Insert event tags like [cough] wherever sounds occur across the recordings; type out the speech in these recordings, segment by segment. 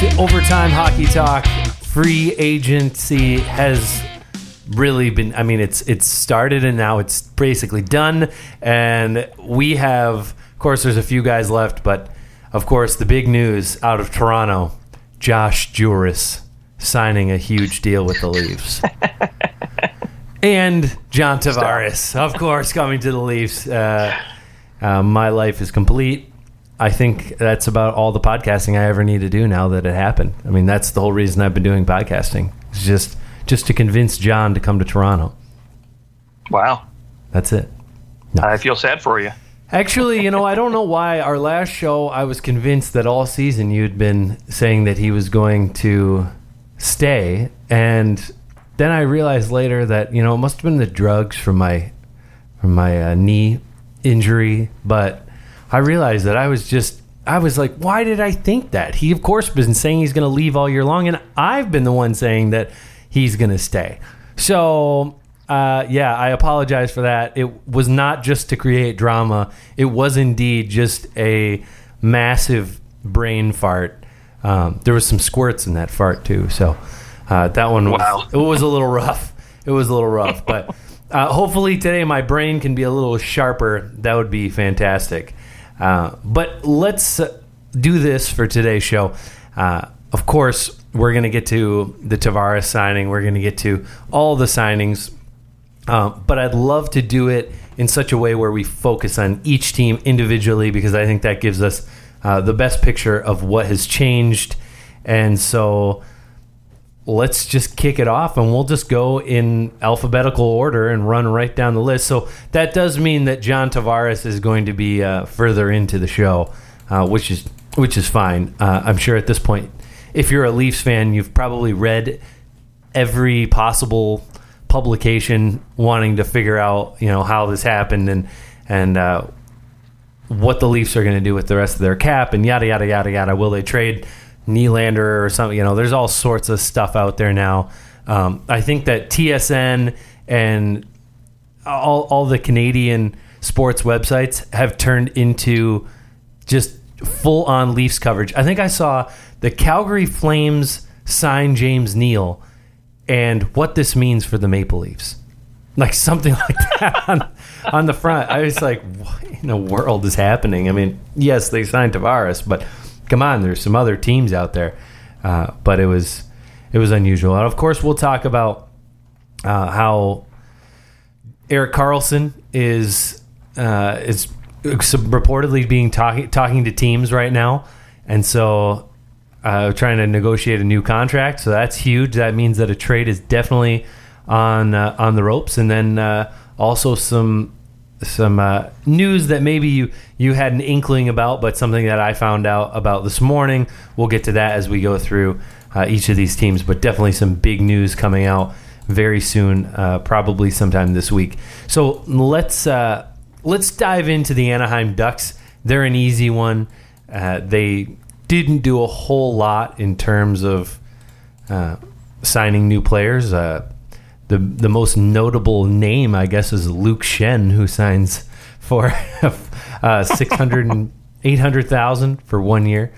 to Overtime Hockey Talk. Free agency has really been I mean it's it's started and now it's basically done and we have of course there's a few guys left but of course the big news out of Toronto Josh Juris signing a huge deal with the Leafs. [laughs] and John Tavares, of course, coming to the Leafs. Uh, uh, my life is complete. I think that's about all the podcasting I ever need to do now that it happened. I mean, that's the whole reason I've been doing podcasting. It's just just to convince John to come to Toronto. Wow. That's it. I feel sad for you. Actually, you know, I don't know why our last show I was convinced that all season you'd been saying that he was going to stay and then I realized later that, you know, it must have been the drugs from my from my uh, knee injury, but I realized that I was just I was like, why did I think that? He of course been saying he's going to leave all year long and I've been the one saying that he's going to stay. So, uh, yeah, I apologize for that. It was not just to create drama. It was indeed just a massive brain fart. Um, there was some squirts in that fart too. So uh, that one was Wow. it was a little rough. It was a little rough, but uh, hopefully today my brain can be a little sharper. That would be fantastic. Uh, but let's uh, do this for today's show. Uh, of course, we're going to get to the Tavares signing. We're going to get to all the signings. But I'd love to do it in such a way where we focus on each team individually because I think that gives us the best picture of what has changed. And so let's just kick it off and we'll just go in alphabetical order and run right down the list. So that does mean that John Tavares is going to be uh, further into the show, uh, which is which is fine. Uh, I'm sure at this point, if you're a Leafs fan, you've probably read every possible publication wanting to figure out you know how this happened and and uh, what the Leafs are going to do with the rest of their cap and yada yada yada yada. Will they trade Nylander or something? You know, there's all sorts of stuff out there now. Um, I think that TSN and all all the Canadian sports websites have turned into just full on Leafs coverage. I think I saw the Calgary Flames sign James Neal and what this means for the Maple Leafs. Like something [laughs] like that on, on the front. I was like, what in the world is happening? I mean, yes, they signed Tavares, but come on, there's some other teams out there. Uh, but it was it was unusual. And of course, we'll talk about uh, how Erik Karlsson is uh, is reportedly being talking talking to teams right now, and so uh, trying to negotiate a new contract. So that's huge. That means that a trade is definitely on uh, on the ropes, and then uh, also some some uh, news that maybe you you had an inkling about, but something that I found out about this morning. We'll get to that as we go through uh, each of these teams, but definitely some big news coming out very soon, uh, probably sometime this week. So let's uh, let's dive into the Anaheim Ducks. They're an easy one. Uh, they didn't do a whole lot in terms of uh, signing new players. The the most notable name, I guess, is Luke Schenn, who signs for [laughs] uh, 600 and [laughs] 800,000 for one year.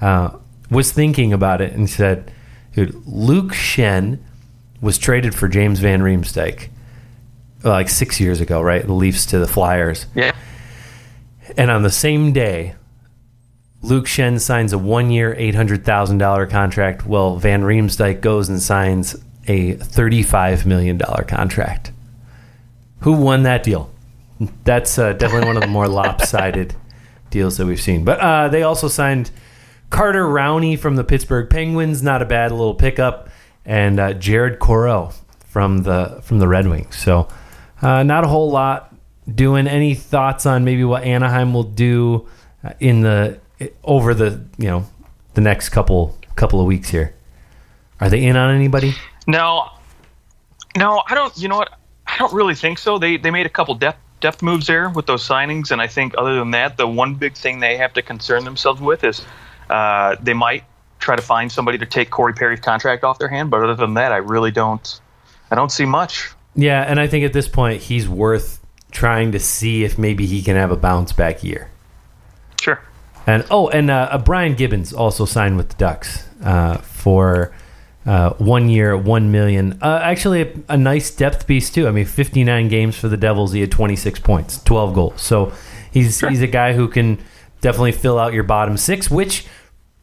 Uh, was thinking about it and said, dude, Luke Schenn was traded for James Van Riemsdyk like six years ago, right? The Leafs to the Flyers. Yeah. And on the same day, Luke Schenn signs a one year, $800,000 contract. Well, Van Riemsdyk goes and signs a $35 million contract. Who won that deal? That's uh, definitely one of the more [laughs] lopsided deals that we've seen. But uh, they also signed Carter Rowney from the Pittsburgh Penguins, not a bad little pickup, and uh, Jared Coreau from the from the Red Wings. So, uh, not a whole lot doing. Any thoughts on maybe what Anaheim will do uh, in the over the you know the next couple couple of weeks here? Are they in on anybody? No, no, I don't. You know what? I don't really think so. They they made a couple depth depth moves there with those signings, and I think other than that, the one big thing they have to concern themselves with is uh, they might try to find somebody to take Corey Perry's contract off their hand. But other than that, I really don't. I don't see much. Yeah, and I think at this point he's worth trying to see if maybe he can have a bounce back year. Sure. And oh, and uh, uh, Brian Gibbons also signed with the Ducks. uh, for uh, one year, one million. Uh, actually, a, a nice depth piece too. I mean, 59 games for the Devils. He had 26 points, 12 goals. So he's he's a guy who can definitely fill out your bottom six, which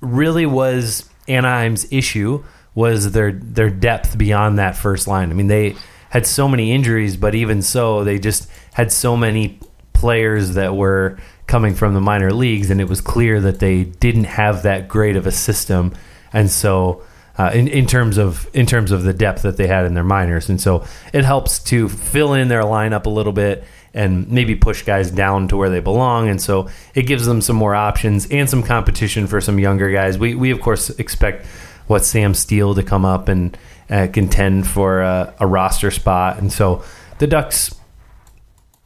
really was Anaheim's issue was their their depth beyond that first line. I mean, they had so many injuries, but even so, they just had so many players that were coming from the minor leagues, and it was clear that they didn't have that great of a system. And so, uh, in in terms of in terms of the depth that they had in their minors, and so it helps to fill in their lineup a little bit and maybe push guys down to where they belong. And so it gives them some more options and some competition for some younger guys. We we of course expect what Sam Steel to come up and uh, contend for a, a, roster spot, and so the Ducks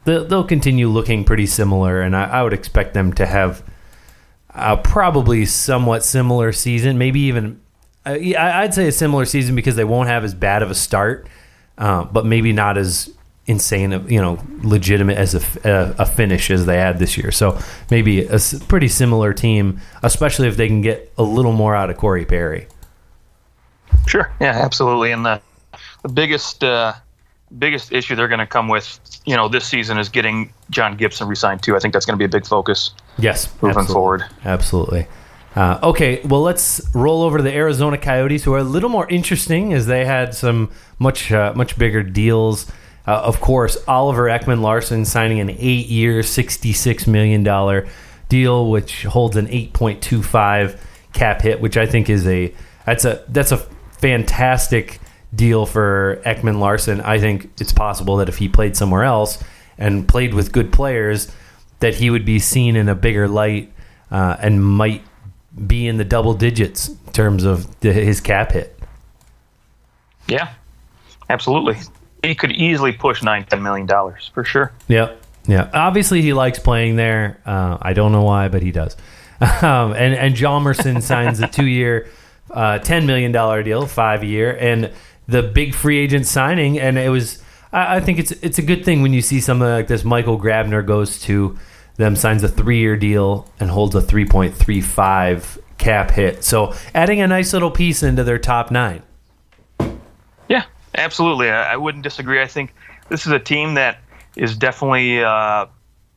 they'll, continue looking pretty similar, and I, would expect them to have a probably somewhat similar season, maybe even I'd say a similar season because they won't have as bad of a start, uh, but maybe not as insane, you know, legitimate as a, a, a, finish as they had this year. So maybe a pretty similar team, especially if they can get a little more out of Corey Perry. Sure. Yeah, absolutely. And the the biggest uh, biggest issue they're going to come with, you know, this season is getting John Gibson resigned too. I think that's going to be a big focus. Yes, moving absolutely. forward. Absolutely. Uh, okay, well, let's roll over to the Arizona Coyotes, who are a little more interesting as they had some much uh, much bigger deals. Uh, of course, Oliver Ekman Larsson signing an eight-year, sixty-six million dollar deal, which holds an eight point two five cap hit, which I think is a that's a that's a fantastic deal for Ekman Larsson. I think it's possible that if he played somewhere else and played with good players, that he would be seen in a bigger light uh, and might be in the double digits in terms of the, his cap hit. Yeah, absolutely. He could easily push nine, ten million dollars for sure. Yep. Yeah. Obviously, he likes playing there. Uh, I don't know why, but he does. [laughs] Um, and and Hjalmarsson [laughs] signs a two year uh, $10 million deal, five year, and the big free agent signing. And it was, I, I, think it's it's a good thing when you see something like this. Michael Grabner goes to them, signs a three year deal, and holds a 3.35 cap hit. So adding a nice little piece into their top nine. Yeah, absolutely. I, I wouldn't disagree. I think this is a team that is definitely. Uh,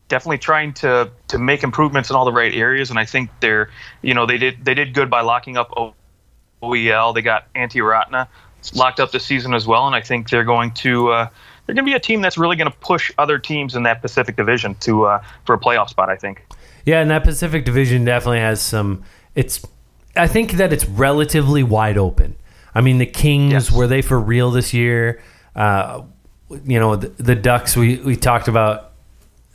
definitely trying to to make improvements in all the right areas and I think they're you know they did they did good by locking up OEL. They got Antti Raanta locked up this season as well, and I think they're going to uh, they're going to be a team that's really going to push other teams in that Pacific Division to uh, for a playoff spot. I think. Yeah, and that Pacific Division definitely has some. It's I think that it's relatively wide open. I mean, the Kings yes. were they for real this year? Uh, you know, the, the Ducks we we talked about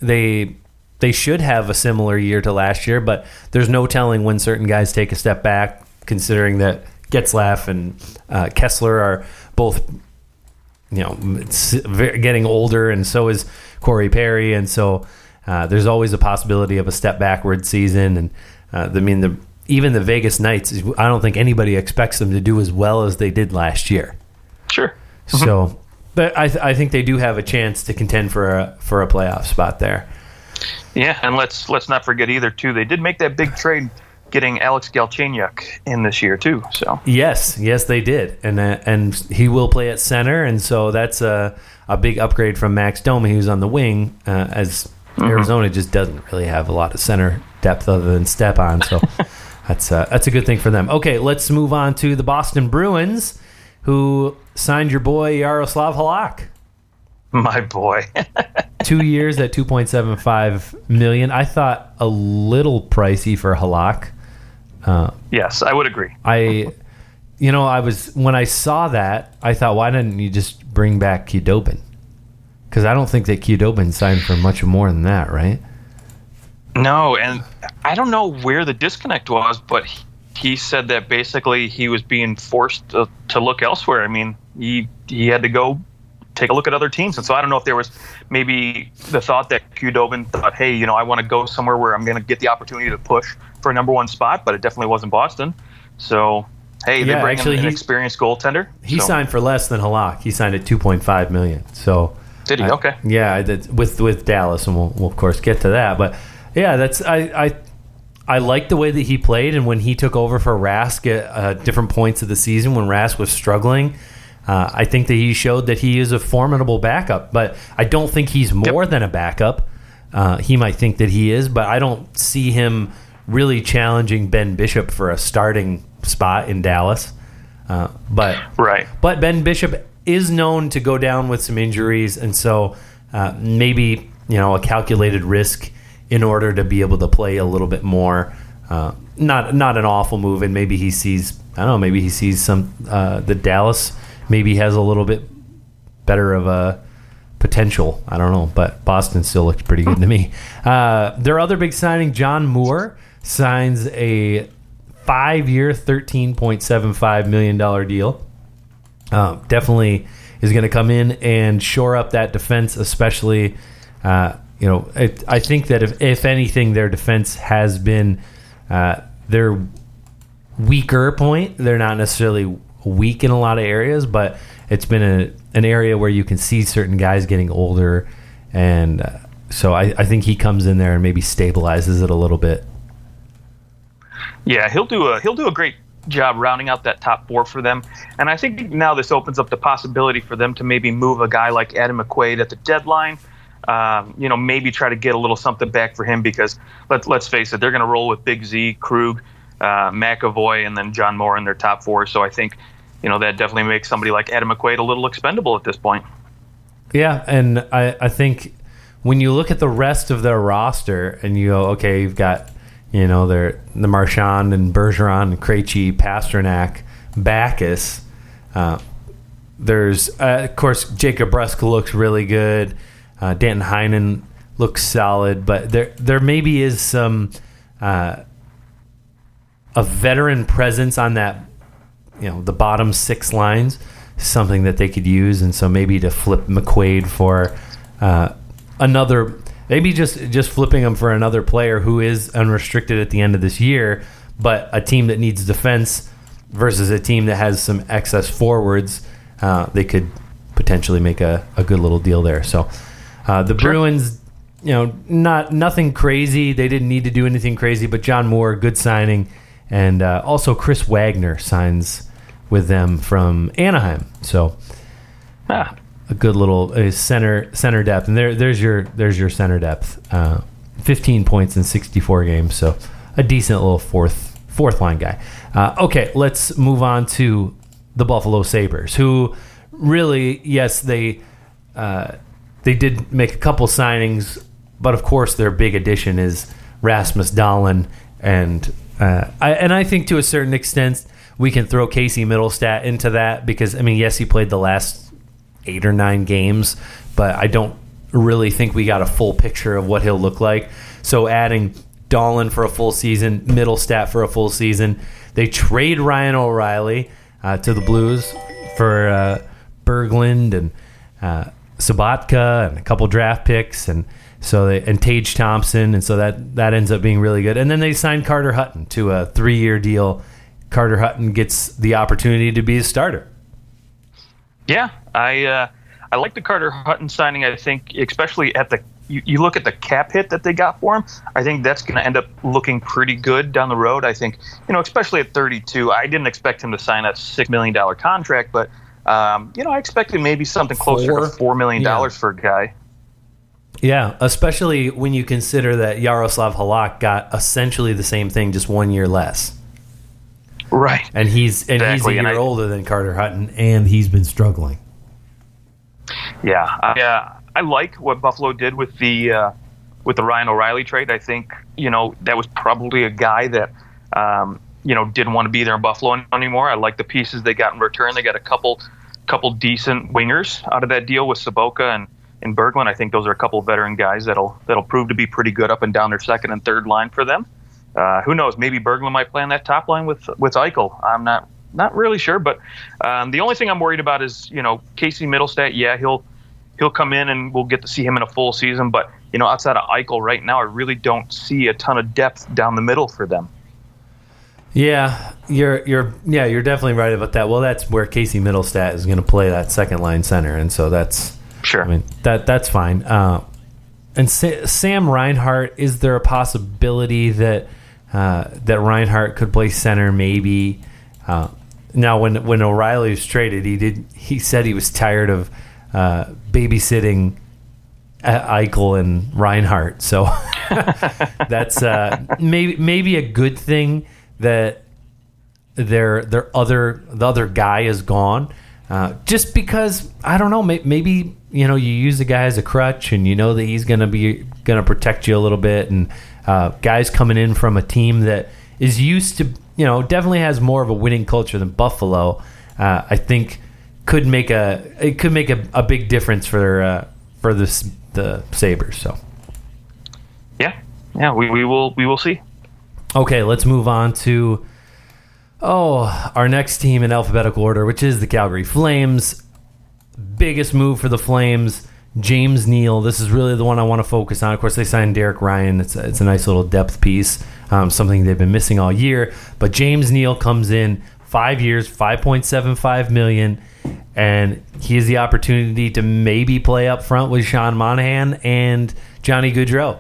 they they should have a similar year to last year, but there's no telling when certain guys take a step back, considering that Getzlaf and uh, Kesler are both, you know, getting older, and so is Corey Perry, and so uh, there's always a possibility of a step backward season. And uh, I mean, the even the Vegas Knights, I don't think anybody expects them to do as well as they did last year. Sure. Mm-hmm. So, but I, th- I think they do have a chance to contend for a for a playoff spot there. Yeah, and let's let's not forget either too. They did make that big trade getting Alex Galchenyuk in this year too. So yes, yes, they did, and uh, and he will play at center, and so that's a a big upgrade from Max Domi, who's on the wing, uh, as mm-hmm. Arizona just doesn't really have a lot of center depth other than Stepan. So [laughs] that's uh, that's a good thing for them. Okay, let's move on to the Boston Bruins, who signed your boy Yaroslav Halak. My boy. [laughs] Two years at 2.75 million. I thought a little pricey for Halak. Uh, yes, I would agree. I, you know, I was when I saw that, I thought, why didn't you just bring back Khudobin? Because I don't think that Khudobin signed for much more than that, right? No, and I don't know where the disconnect was, but he, he said that basically he was being forced to, to look elsewhere. I mean, he he had to go take a look at other teams. And so I don't know if there was maybe the thought that Khudobin thought, hey, you know, I want to go somewhere where I'm going to get the opportunity to push for a number one spot, but it definitely wasn't Boston. So hey, yeah, they bring actually, an experienced goaltender. He so. signed for less than Halak. He signed at 2.5 million. So did he? I, okay. Yeah, with with Dallas, and we'll, we'll of course get to that. But yeah, that's I I I like the way that he played, and when he took over for Rask at uh, different points of the season when Rask was struggling, uh, I think that he showed that he is a formidable backup. But I don't think he's more yep. than a backup. Uh, he might think that he is, but I don't see him really challenging Ben Bishop for a starting spot in Dallas. Uh, but right, but Ben Bishop is known to go down with some injuries, and so uh, maybe you know a calculated risk in order to be able to play a little bit more. Uh, not not an awful move, and maybe he sees I don't know maybe he sees some uh, the Dallas maybe has a little bit better of a potential. I don't know, but Boston still looks pretty good to me. Uh, their other big signing, John Moore, signs a five-year, thirteen point seven five million dollar deal. Uh, definitely is going to come in and shore up that defense, especially. Uh, you know, it, I think that if, if anything, their defense has been uh, their weaker point. They're not necessarily weak in a lot of areas, but it's been a, an area where you can see certain guys getting older, and uh, so I, I think he comes in there and maybe stabilizes it a little bit. Yeah, he'll do a he'll do a great job rounding out that top four for them. And I think now this opens up the possibility for them to maybe move a guy like Adam McQuaid at the deadline. Um, you know, maybe try to get a little something back for him because let's let's face it, they're going to roll with Big Z, Krug, uh, McAvoy, and then John Moore in their top four. So I think, you know, that definitely makes somebody like Adam McQuaid a little expendable at this point. Yeah, and I, I think when you look at the rest of their roster and you go, okay, you've got you know, they're the Marchand and Bergeron Krejci, Pastrnak, Backes. Uh, there's, uh, of course, Jake DeBrusk looks really good. Uh, Danton Heinen looks solid, but there there maybe is some uh, a veteran presence on that, you know, the bottom six lines, something that they could use, and so maybe to flip McQuaid for uh, another maybe just just flipping him for another player who is unrestricted at the end of this year, but a team that needs defense versus a team that has some excess forwards, uh, they could potentially make a, a good little deal there. So uh, the sure. Bruins, you know, not nothing crazy. They didn't need to do anything crazy, but John Moore, good signing, and uh, also Chris Wagner signs with them from Anaheim. So. Ah a good little a center center depth, and there there's your there's your center depth. Uh, 15 points in 64 games, so a decent little fourth fourth line guy. Uh, okay, let's move on to the Buffalo Sabres, who really yes they uh, they did make a couple signings, but of course their big addition is Rasmus Dahlin, and uh, I, and I think to a certain extent we can throw Casey Mittelstadt into that because I mean yes he played the last eight or nine games, but I don't really think we got a full picture of what he'll look like. So adding Dahlin for a full season, Mittelstadt for a full season. They trade Ryan O'Reilly uh, to the Blues for uh, Berglund and uh, Sobotka and a couple draft picks and so they, and Tage Thompson and so that that ends up being really good. And then they signed Carter Hutton to a three year deal. Carter Hutton gets the opportunity to be a starter. Yeah, I uh, I like the Carter Hutton signing. I think, especially at the you, you look at the cap hit that they got for him. I think that's going to end up looking pretty good down the road. I think you know, especially at 32. I didn't expect him to sign a six million dollar contract, but um, you know, I expected maybe something closer four? to four million dollars yeah. for a guy. Yeah, especially when you consider that Yaroslav Halak got essentially the same thing, just one year less. Right. And he's and exactly. he's a year I, older than Carter Hutton, and he's been struggling. Yeah, I, uh, I like what Buffalo did with the uh, with the Ryan O'Reilly trade. I think you know that was probably a guy that um, you know didn't want to be there in Buffalo anymore. I like the pieces they got in return. They got a couple couple decent wingers out of that deal with Sobotka and and Berglund. I think those are a couple veteran guys that'll that'll prove to be pretty good up and down their second and third line for them. Uh, who knows? Maybe Berglund might play on that top line with with Eichel. I'm not not really sure, but um, the only thing I'm worried about is you know Casey Mittelstadt. Yeah, he'll he'll come in and we'll get to see him in a full season. But you know, outside of Eichel right now, I really don't see a ton of depth down the middle for them. Yeah, you're you're yeah you're definitely right about that. Well, that's where Casey Mittelstadt is going to play that second line center, and so that's sure. I mean that that's fine. Uh, and Sa- Sam Reinhart, is there a possibility that uh, that Reinhart could play center, maybe. Uh, now, when when O'Reilly was traded, he did he said he was tired of uh, babysitting Eichel and Reinhart. So [laughs] that's uh, maybe maybe a good thing that their their other the other guy is gone. Uh, just because I don't know, may, maybe you know you use the guy as a crutch, and you know that he's going to be going to protect you a little bit, and uh, guys coming in from a team that is used to you know definitely has more of a winning culture than Buffalo. Uh, I think could make a it could make a, a big difference for uh, for the the Sabres. So yeah, yeah, we, we will we will see. Okay, let's move on to oh our next team in alphabetical order, which is the Calgary Flames. Biggest move for the Flames. James Neal. This is really the one I want to focus on. Of course, they signed Derek Ryan. It's a, it's a nice little depth piece, um, something they've been missing all year. But James Neal comes in five years, five point seven five million, and he has the opportunity to maybe play up front with Sean Monahan and Johnny Gaudreau.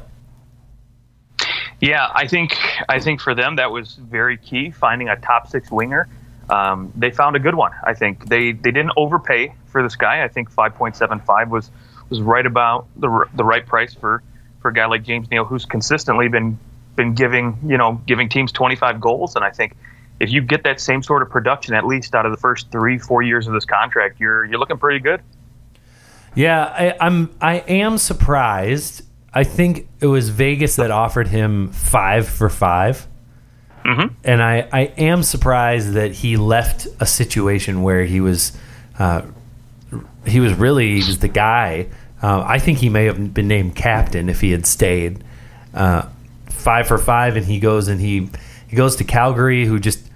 Yeah, I think I think for them that was very key. Finding a top six winger, um, they found a good one. I think they they didn't overpay for this guy. I think five point seven five was was right about the the right price for for a guy like James Neal, who's consistently been been giving you know giving teams twenty five goals, and I think if you get that same sort of production at least out of the first three four years of this contract, you're you're looking pretty good. Yeah, I, I'm I am surprised. I think it was Vegas that offered him five for 5 mm-hmm. and I, I am surprised that he left a situation where he was uh, he was really he was the guy. Uh, I think he may have been named captain if he had stayed. Uh, five for five, and he goes and he he goes to Calgary, who just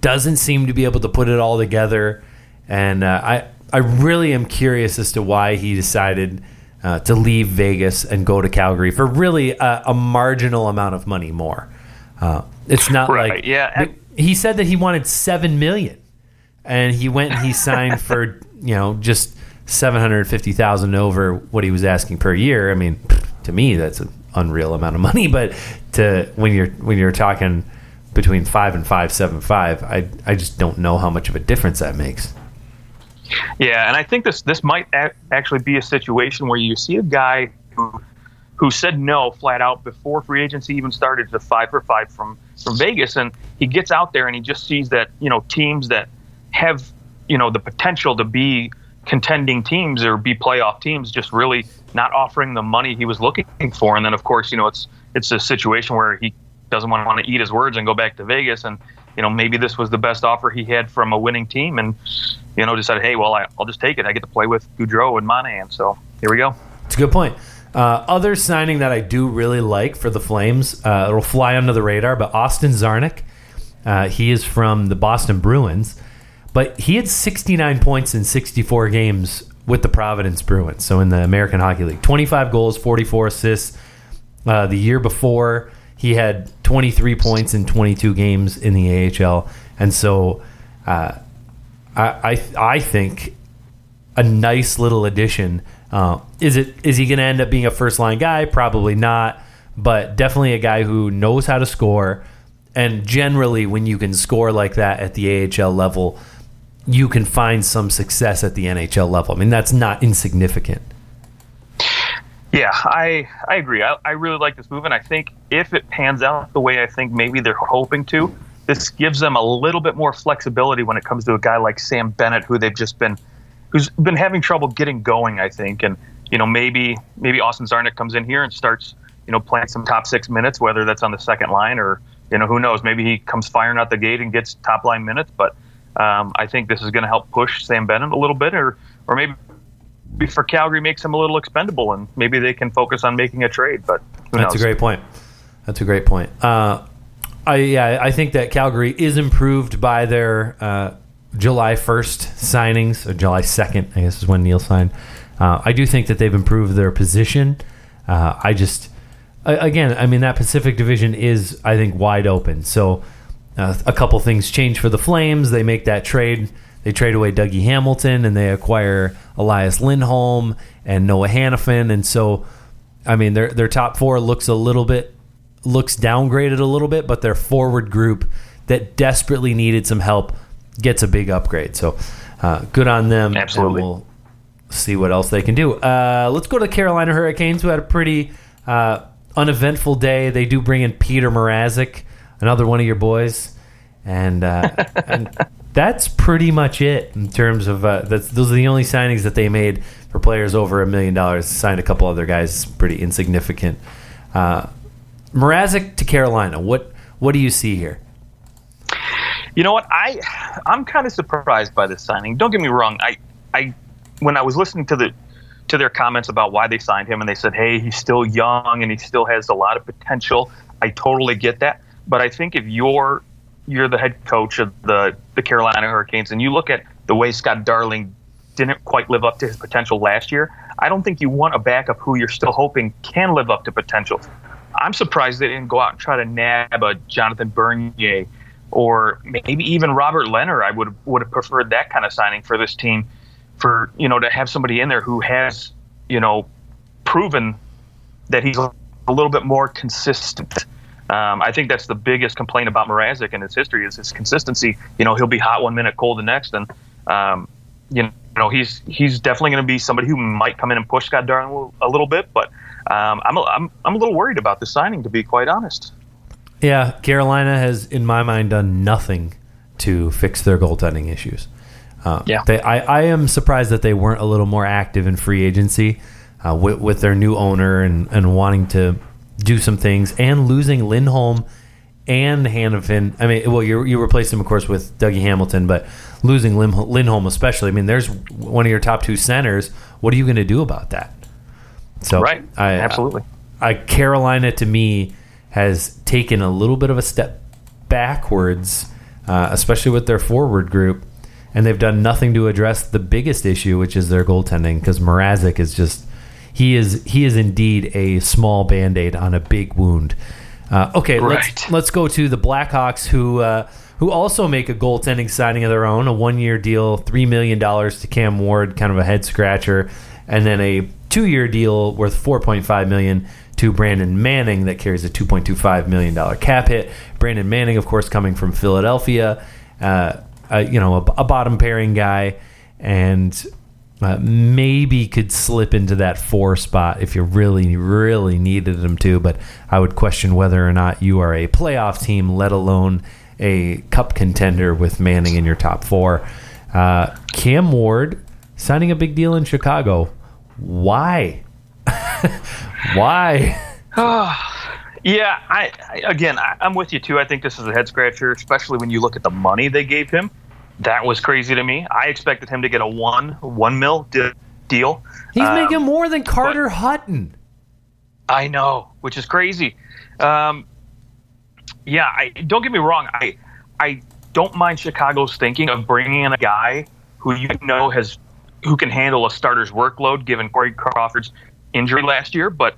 doesn't seem to be able to put it all together. And uh, I I really am curious as to why he decided uh, to leave Vegas and go to Calgary for really a, a marginal amount of money more. Uh, it's not right, like yeah. He said that he wanted seven million, and he went and he signed [laughs] for you know just seven hundred fifty thousand over what he was asking per year. I mean, to me, that's an unreal amount of money. But to when you're when you're talking between five and five seven five, I I just don't know how much of a difference that makes. Yeah, and I think this this might a- actually be a situation where you see a guy who who said no flat out before free agency even started to five for five from from Vegas, and he gets out there and he just sees that you know teams that have you know the potential to be contending teams or be playoff teams just really not offering the money he was looking for, and then of course you know it's it's a situation where he doesn't want to want to eat his words and go back to Vegas. And you know maybe this was the best offer he had from a winning team and you know decided hey well I, will just take it I get to play with Gaudreau and Monahan so here we go. It's a good point. Uh, other signing that I do really like for the Flames, uh, it'll fly under the radar, but Austin Czarnik. Uh, he is from the Boston Bruins, but he had 69 points in 64 games with the Providence Bruins, so in the American Hockey League. 25 goals, 44 assists. Uh, the year before, he had 23 points in 22 games in the AHL, and so uh, I, I I think a nice little addition. Uh, is it is he going to end up being a first line guy? Probably not, but definitely a guy who knows how to score. And generally, when you can score like that at the AHL level, you can find some success at the NHL level. I mean, that's not insignificant. Yeah, I I agree. I, I really like this move, and I think if it pans out the way I think maybe they're hoping to, this gives them a little bit more flexibility when it comes to a guy like Sam Bennett, who they've just been, who's been having trouble getting going. I think, and you know maybe maybe Austin Czarnik comes in here and starts you know playing some top six minutes, whether that's on the second line or you know who knows, maybe he comes firing out the gate and gets top line minutes, but. Um, I think this is going to help push Sam Bennett a little bit, or or maybe for Calgary makes him a little expendable, and maybe they can focus on making a trade. But that's knows? a great point. That's a great point. Uh, I yeah, I think that Calgary is improved by their uh, July first signings, or July second, I guess is when Neal signed. Uh, I do think that they've improved their position. Uh, I just again, I mean that Pacific Division is I think wide open. So uh, a couple things change for the Flames. They make that trade. They trade away Dougie Hamilton and they acquire Elias Lindholm and Noah Hanifin. And so, I mean, their their top four looks a little bit looks downgraded a little bit, but their forward group that desperately needed some help gets a big upgrade. So uh, good on them. Absolutely. And we'll see what else they can do. Uh, let's go to the Carolina Hurricanes, who had a pretty uh, uneventful day. They do bring in Peter Mrazek, another one of your boys, and uh, [laughs] and that's pretty much it in terms of uh, those are the only signings that they made for players over a million dollars. Signed a couple other guys, pretty insignificant. Uh, Mrazek to Carolina. What what do you see here? You know what? I I'm kind of surprised by this signing. Don't get me wrong. I I when I was listening to the to their comments about why they signed him and they said, "Hey, he's still young and he still has a lot of potential." I totally get that. But I think if you're you're the head coach of the the Carolina Hurricanes and you look at the way Scott Darling didn't quite live up to his potential last year, I don't think you want a backup who you're still hoping can live up to potential. I'm surprised they didn't go out and try to nab a Jonathan Bernier or maybe even Robert Leonard. I would would have preferred that kind of signing for this team, for you know to have somebody in there who has you know proven that he's a little bit more consistent. Um, I think that's the biggest complaint about Mrazek and his history is his consistency. You know, he'll be hot one minute, cold the next, and um, you know he's he's definitely going to be somebody who might come in and push Scott Darling a little bit. But um, I'm, a, I'm I'm a little worried about the signing, to be quite honest. Yeah, Carolina has, in my mind, done nothing to fix their goaltending issues. Uh, Yeah. they, I, I am surprised that they weren't a little more active in free agency uh, with, with their new owner and, and wanting to do some things and losing Lindholm and Hanifin. I mean, well, you, you replaced him, of course, with Dougie Hamilton, but losing Lindholm especially. I mean, there's one of your top two centers. What are you going to do about that? So Right. I, Absolutely. I, Carolina to me has taken a little bit of a step backwards, uh, especially with their forward group, and they've done nothing to address the biggest issue, which is their goaltending. Because Mrazek is just he is he is indeed a small band aid on a big wound. Uh, okay, let's let's go to the Blackhawks who. Uh, who also make a goaltending signing of their own, a one-year deal, three million dollars to Cam Ward, kind of a head scratcher, and then a two-year deal worth four point five million to Brandon Manning that carries a two point two five million dollar cap hit. Brandon Manning, of course, coming from Philadelphia, uh, uh, you know, a, a bottom pairing guy, and uh, maybe could slip into that four spot if you really, really needed them to. But I would question whether or not you are a playoff team, let alone a cup contender with Manning in your top four. Uh, Cam Ward signing a big deal in Chicago. Why? [laughs] Why? [sighs] Yeah, I, again, I, I'm with you too. I think this is a head scratcher, especially when you look at the money they gave him. That was crazy to me. I expected him to get a one one mil de- deal. He's Um, making more than Carter Hutton. I know, which is crazy. Um, yeah, I, don't get me wrong. I I don't mind Chicago's thinking of bringing in a guy who you know has who can handle a starter's workload, given Corey Crawford's injury last year. But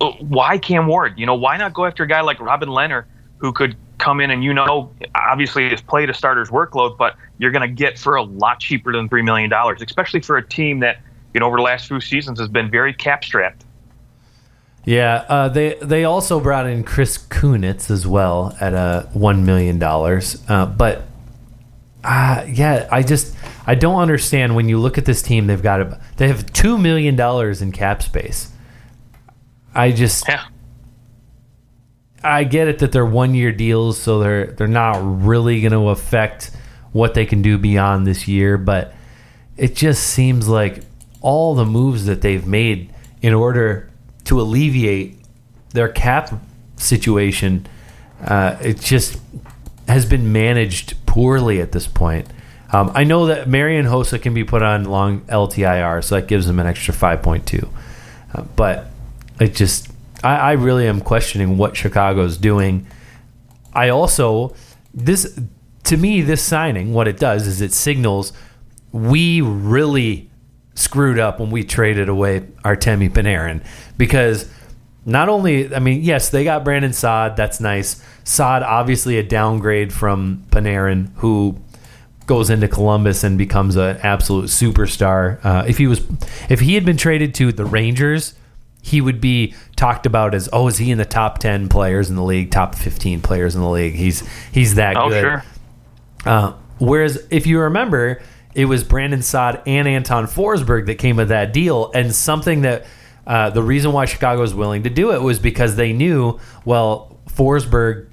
uh, why Cam Ward? You know, why not go after a guy like Robin Leonard, who could come in and you know, obviously has played a starter's workload, but you're going to get for a lot cheaper than three million dollars, especially for a team that you know over the last few seasons has been very cap strapped. Yeah, uh, they they also brought in Chris Kunitz as well at a one million dollars. Uh, but uh, yeah, I just I don't understand when you look at this team. They've got a, they have two million dollars in cap space. I just Yeah. I get it that they're one year deals, so they're they're not really going to affect what they can do beyond this year. But it just seems like all the moves that they've made in order to alleviate their cap situation, uh, it just has been managed poorly at this point. Um, I know that Marian Hossa can be put on long LTIR, so that gives them an extra 5.2. Uh, but it just, I, I really am questioning what Chicago's doing. I also, this, to me, this signing, what it does is it signals we really screwed up when we traded away Artemi Panarin because not only, I mean, yes, they got Brandon Saad. That's nice. Saad, obviously, a downgrade from Panarin, who goes into Columbus and becomes an absolute superstar. Uh, if he was, if he had been traded to the Rangers, he would be talked about as oh is he in the top 10 players in the league top 15 players in the league? He's he's that Oh, good. sure. uh, whereas if you remember it was Brandon Saad and Anton Forsberg that came with that deal. And something that uh, the reason why Chicago was willing to do it was because they knew well Forsberg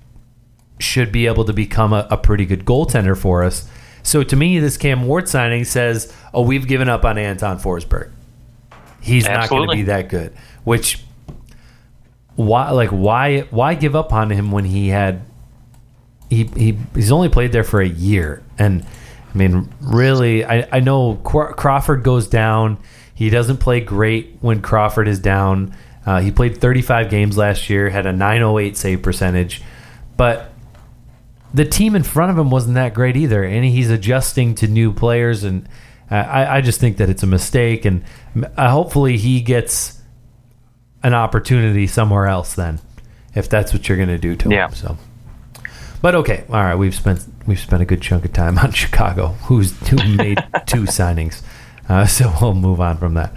should be able to become a, a pretty good goaltender for us. So to me this Cam Ward signing says oh we've given up on Anton Forsberg. He's not going to be that good. Which why like why why give up on him when he had he, he he's only played there for a year. And I mean really I, I know Crawford goes down. He doesn't play great when Crawford is down. Uh, he played 35 games last year had a 908 save percentage. But the team in front of him wasn't that great either, and he's adjusting to new players, and uh, I, I just think that it's a mistake, and uh, hopefully he gets an opportunity somewhere else then, if that's what you're going to do to Yeah. him. So, but okay, all right, we've spent we've spent a good chunk of time [laughs] on Chicago, who's who made [laughs] two signings, uh, so we'll move on from that.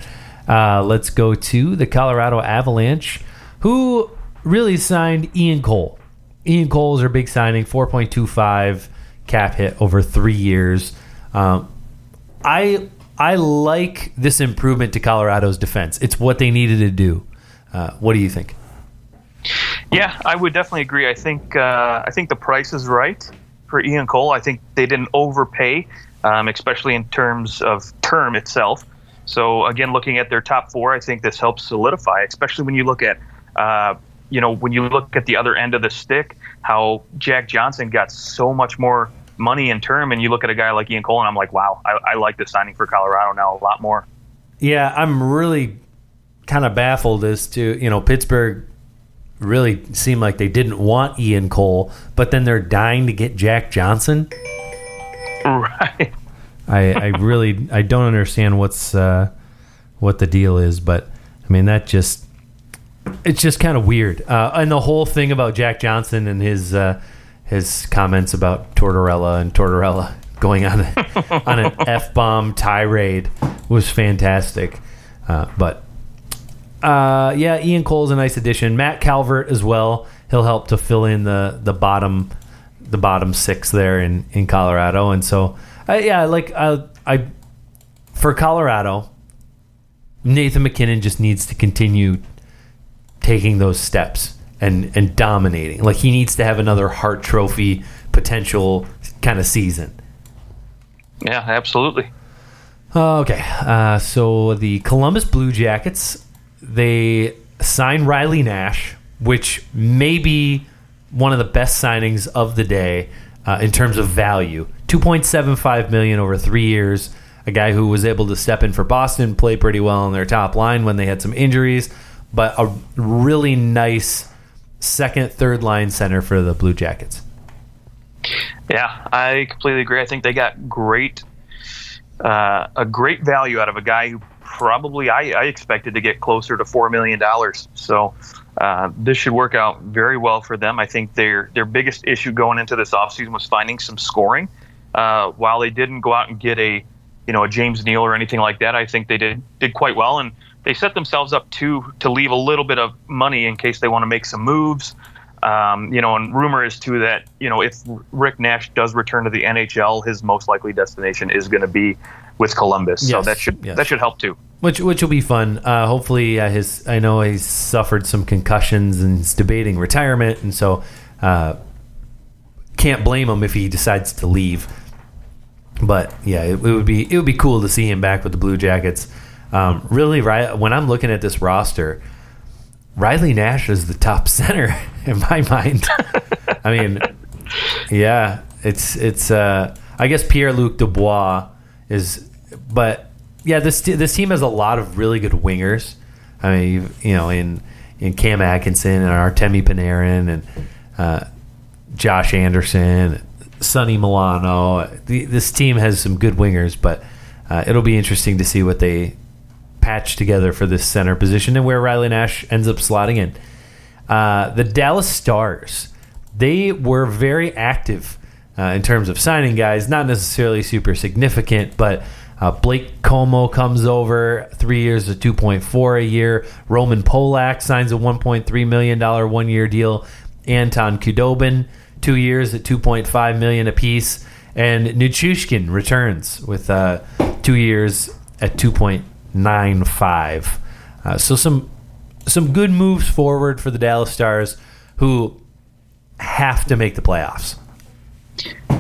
Uh, let's go to the Colorado Avalanche, who really signed Ian Cole. Ian Cole's their big signing, 4.25 cap hit over three years. Um, I I like this improvement to Colorado's defense. It's what they needed to do. Uh, what do you think? Yeah, I would definitely agree. I think uh, I think the price is right for Ian Cole. I think they didn't overpay, um, especially in terms of term itself. So again, looking at their top four, I think this helps solidify, especially when you look at uh, you know when you look at the other end of the stick, how Jack Johnson got so much more money in term, and you look at a guy like Ian Cole, and I'm like, wow, I, I like the signing for Colorado now a lot more. Yeah, I'm really kind of baffled as to you know Pittsburgh really seemed like they didn't want Ian Cole, but then they're dying to get Jack Johnson. Right. I, I really I don't understand what's uh, what the deal is, but I mean that just it's just kind of weird. Uh, and the whole thing about Jack Johnson and his uh, his comments about Tortorella and Tortorella going on a, on an f bomb tirade was fantastic. Uh, but uh, yeah, Ian Cole's a nice addition. Matt Calvert as well. He'll help to fill in the the bottom the bottom six there in in Colorado, and so uh, yeah, like uh, I for Colorado, Nathan MacKinnon just needs to continue taking those steps and and dominating. Like he needs to have another Hart Trophy potential kind of season. Yeah, absolutely. Okay, uh, so the Columbus Blue Jackets they signed Riley Nash, which may be one of the best signings of the day uh, in terms of value. Two point seven five million over three years. A guy who was able to step in for Boston, play pretty well on their top line when they had some injuries, but a really nice second, third line center for the Blue Jackets. Yeah, I completely agree. I think they got great, uh, a great value out of a guy who probably I, I expected to get closer to four million dollars. So uh, this should work out very well for them. I think their their biggest issue going into this offseason was finding some scoring. Uh, while they didn't go out and get a, you know, a James Neal or anything like that, I think they did did quite well, and they set themselves up to to leave a little bit of money in case they want to make some moves. Um, you know, and rumor is too that you know if Rick Nash does return to the NHL, his most likely destination is going to be with Columbus. so that should yes. that should help too. Which which will be fun. Uh, hopefully, uh, his I know he's suffered some concussions and he's debating retirement, and so uh, can't blame him if he decides to leave. But yeah, it, it would be it would be cool to see him back with the Blue Jackets. Um, really, right when I'm looking at this roster, Riley Nash is the top [laughs] center in my mind. I mean, yeah, it's it's. Uh, I guess Pierre Luc Dubois is, but yeah, this this team has a lot of really good wingers. I mean, you know, in in Cam Atkinson and Artemi Panarin and uh, Josh Anderson, Sonny Milano. The, this team has some good wingers, but uh, it'll be interesting to see what they patch together for this center position and where Riley Nash ends up slotting in. Uh, the Dallas Stars, they were very active uh, in terms of signing guys, not necessarily super significant, but Uh, Blake Comeau comes over, three years at 2.4 a year. Roman Polak signs a 1.3 million dollar one year deal. Anton Khudobin, two years at 2.5 million apiece. And Nichushkin returns with uh, two years at 2.95. Uh, so some some good moves forward for the Dallas Stars, who have to make the playoffs.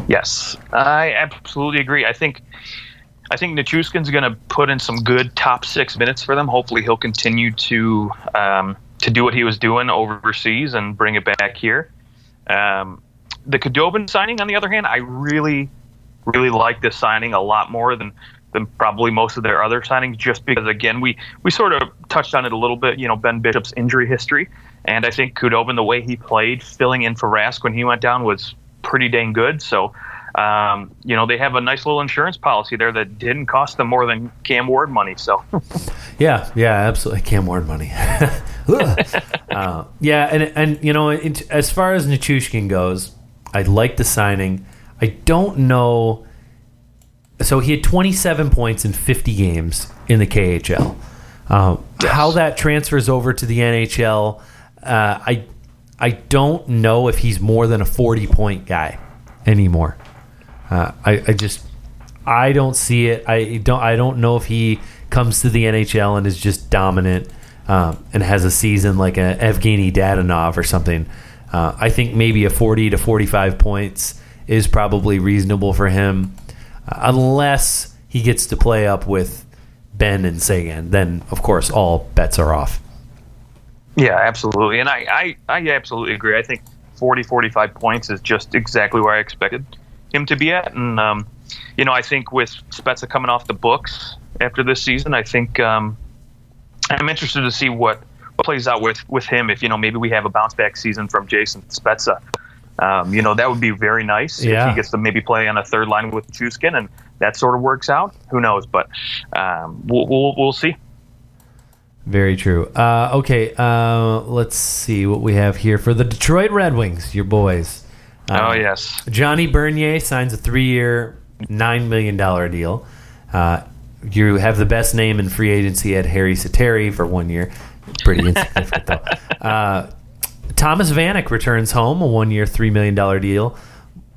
Yes, I absolutely agree. I think I think Nichushkin's going to put in some good top six minutes for them. Hopefully, he'll continue to um, to do what he was doing overseas and bring it back here. Um, the Khudobin signing, on the other hand, I really, really like this signing a lot more than than probably most of their other signings, just because again we we sort of touched on it a little bit. You know, Ben Bishop's injury history, and I think Khudobin, the way he played, filling in for Rask when he went down, was pretty dang good. So. Um, you know they have a nice little insurance policy there that didn't cost them more than Cam Ward money. So, [laughs] yeah, yeah, absolutely, Cam Ward money. [laughs] [laughs] uh, yeah, and and you know, it, as far as Nichushkin goes, I like the signing. I don't know so he had 27 points in 50 games in the KHL. Uh, yes. How that transfers over to the NHL, uh, I I don't know if he's more than a 40 point guy anymore. Uh, I, I just I don't see it. I don't I don't know if he comes to the NHL and is just dominant um, and has a season like a Evgeny Dadonov or something. Uh, I think maybe a 40 to 45 points is probably reasonable for him unless he gets to play up with Benn and Seguin, then of course all bets are off. Yeah, absolutely. And I, I, I absolutely agree. I think 40, 45 points is just exactly where I expected him to be at. And, um, you know, I think with Spezza coming off the books after this season, I think um, I'm interested to see what, what plays out with, with him. If, you know, maybe we have a bounce back season from Jason Spezza. Um, you know, that would be very nice yeah. if he gets to maybe play on a third line with Chuskin and that sort of works out. Who knows? But um, we'll, we'll, we'll, see. Very true. Uh, okay, uh, let's see what we have here for the Detroit Red Wings, your boys. Oh, yes. Johnny Bernier signs a three year, $9 million deal. Uh, you have the best name in free agency at Harri Säteri for one year. Pretty [laughs] insignificant, though. Uh, Thomas Vanek returns home, a one year, $3 million deal.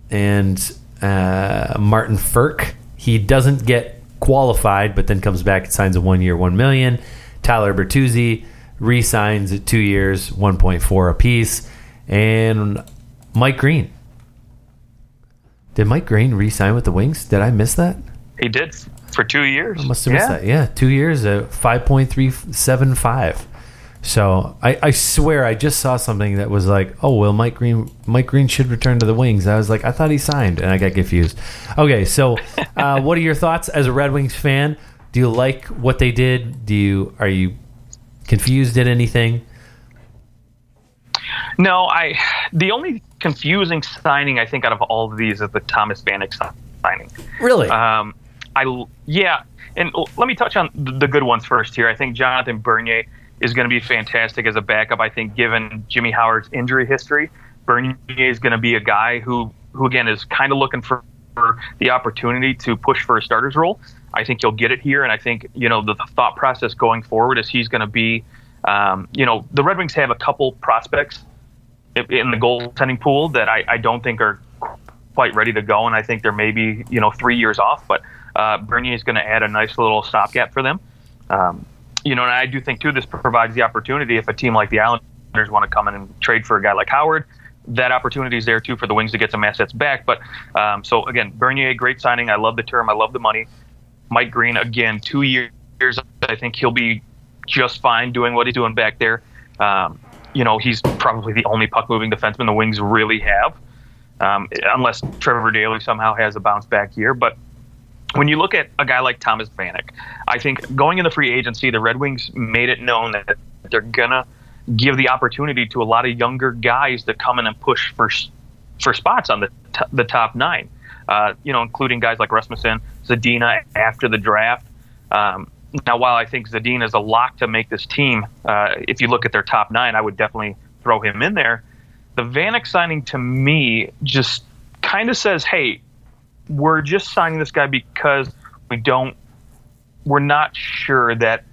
And uh, Martin Frk, he doesn't get qualified, but then comes back and signs a one year, 1 million. Tyler Bertuzzi re signs at two years, 1.4 apiece. And Mike Green. Did Mike Green re sign with the Wings? Did I miss that? He did for two years. I must have missed yeah. that. Yeah, two years at 5.375. So I, I swear I just saw something that was like, oh well, Mike Green Mike Green should return to the Wings. I was like, I thought he signed, and I got confused. Okay, so [laughs] uh, what are your thoughts as a Red Wings fan? Do you like what they did? Do you are you confused at anything? No, I. The only confusing signing I think out of all of these is the Thomas Vanek signing. Really? Um, I yeah, and let me touch on the good ones first here. I think Jonathan Bernier is going to be fantastic as a backup. I think, given Jimmy Howard's injury history, Bernier is going to be a guy who, who again, is kind of looking for the opportunity to push for a starter's role. I think he'll get it here, and I think you know the thought process going forward is he's going to be, um, you know, the Red Wings have a couple prospects in the goaltending pool that I, I don't think are quite ready to go, and I think they're maybe you know three years off. But uh, Bernier is going to add a nice little stopgap for them. Um, you know, and I do think too this provides the opportunity if a team like the Islanders want to come in and trade for a guy like Howard, that opportunity is there too for the Wings to get some assets back. But um, so again, Bernier, great signing. I love the term. I love the money. Mike Green, again, two years. I think he'll be just fine doing what he's doing back there. Um, you know, he's probably the only puck moving defenseman the Wings really have, um, unless Trevor Daley somehow has a bounce back year. But when you look at a guy like Thomas Vanek, I think going in the free agency, the Red Wings made it known that they're gonna give the opportunity to a lot of younger guys to come in and push for for spots on the t- the top nine. Uh, you know, including guys like Rasmussen, Zadina after the draft. Um, now, while I think Zadina is a lock to make this team, uh, if you look at their top nine, I would definitely throw him in there. The Vanek signing to me just kind of says, hey, we're just signing this guy because we don't we're not sure that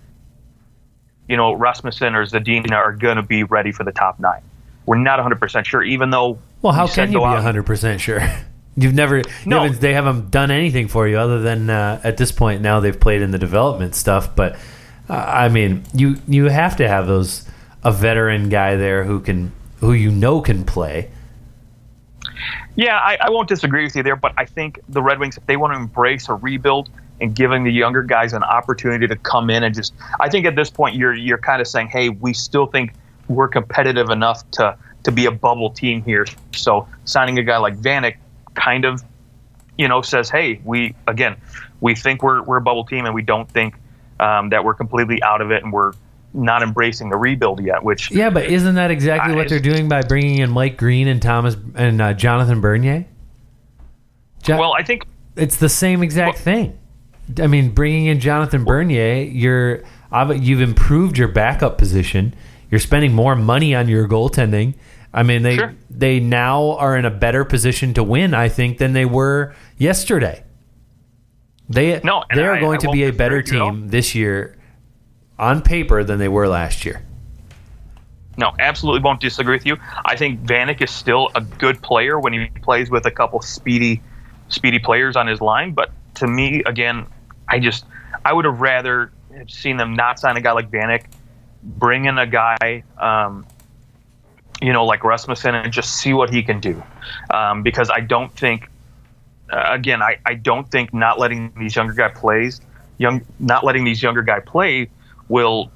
you know Rasmussen or Zadina are going to be ready for the top nine. We're not 100 percent sure, even though. Well, how can you be 100 percent sure? [laughs] You've never, no. You haven't, they haven't done anything for you other than uh, at this point now they've played in the development stuff. But uh, I mean, you you have to have those a veteran guy there who can who you know can play. Yeah, I, I won't disagree with you there, but I think the Red Wings, if they want to embrace a rebuild and giving the younger guys an opportunity to come in and just, I think at this point you're you're kind of saying, hey, we still think we're competitive enough to to be a bubble team here. So signing a guy like Vanek kind of, you know, says, hey, we again, we think we're we're a bubble team, and we don't think um, that we're completely out of it, and we're not embracing the rebuild yet. Which yeah, but isn't that exactly what they're doing by bringing in Mike Green and Thomas and uh, Jonathan Bernier? Jo- well, I think it's the same exact well, thing. I mean, bringing in Jonathan Bernier, you're you've improved your backup position. You're spending more money on your goaltending. I mean, they sure. they now are in a better position to win, I think, than they were yesterday. They no, they are I, going I to be a better team this year on paper than they were last year. No, absolutely won't disagree with you. I think Vanek is still a good player when he plays with a couple speedy speedy players on his line, but to me again, I just I would have rather have seen them not sign a guy like Vanek, bring in a guy um, you know, like Rasmussen and just see what he can do. Um, because I don't think, uh, again, I, I don't think not letting these younger guy plays, young, not letting these younger guy play will,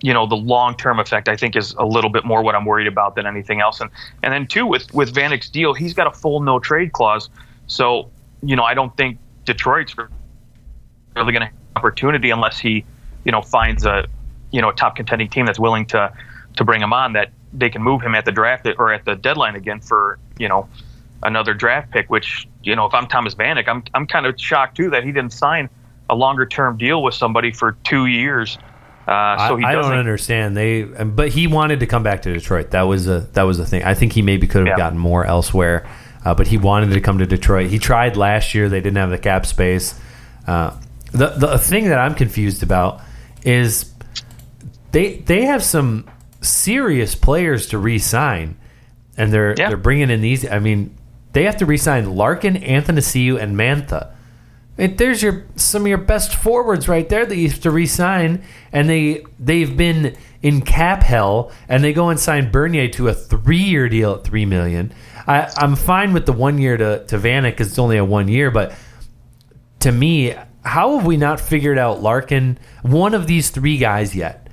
you know, the long term effect I think is a little bit more what I'm worried about than anything else. And and then two with with Vanek's deal, he's got a full no trade clause, so you know I don't think Detroit's really going to have opportunity unless he, you know, finds a you know a top contending team that's willing to to bring him on that they can move him at the draft or at the deadline again for you know another draft pick. Which you know, if I'm Thomas Vanek, I'm I'm kind of shocked too that he didn't sign a longer term deal with somebody for two years. Uh, so I, I don't understand. They, but he wanted to come back to Detroit. That was a that was a thing. I think he maybe could have yeah. gotten more elsewhere, uh, but he wanted to come to Detroit. He tried last year. They didn't have the cap space. Uh, the the thing that I'm confused about is they they have some serious players to re-sign, and they're yeah. they're bringing in these. I mean, they have to re-sign Larkin, Anthony Athanasiou, and Mantha. There's your some of your best forwards right there that you have to re-sign, and they they've been in cap hell, and they go and sign Bernier to a three-year deal at three million. I, I'm fine with the one year to to Vanek because it's only a one year, but to me, how have we not figured out Larkin, one of these three guys yet?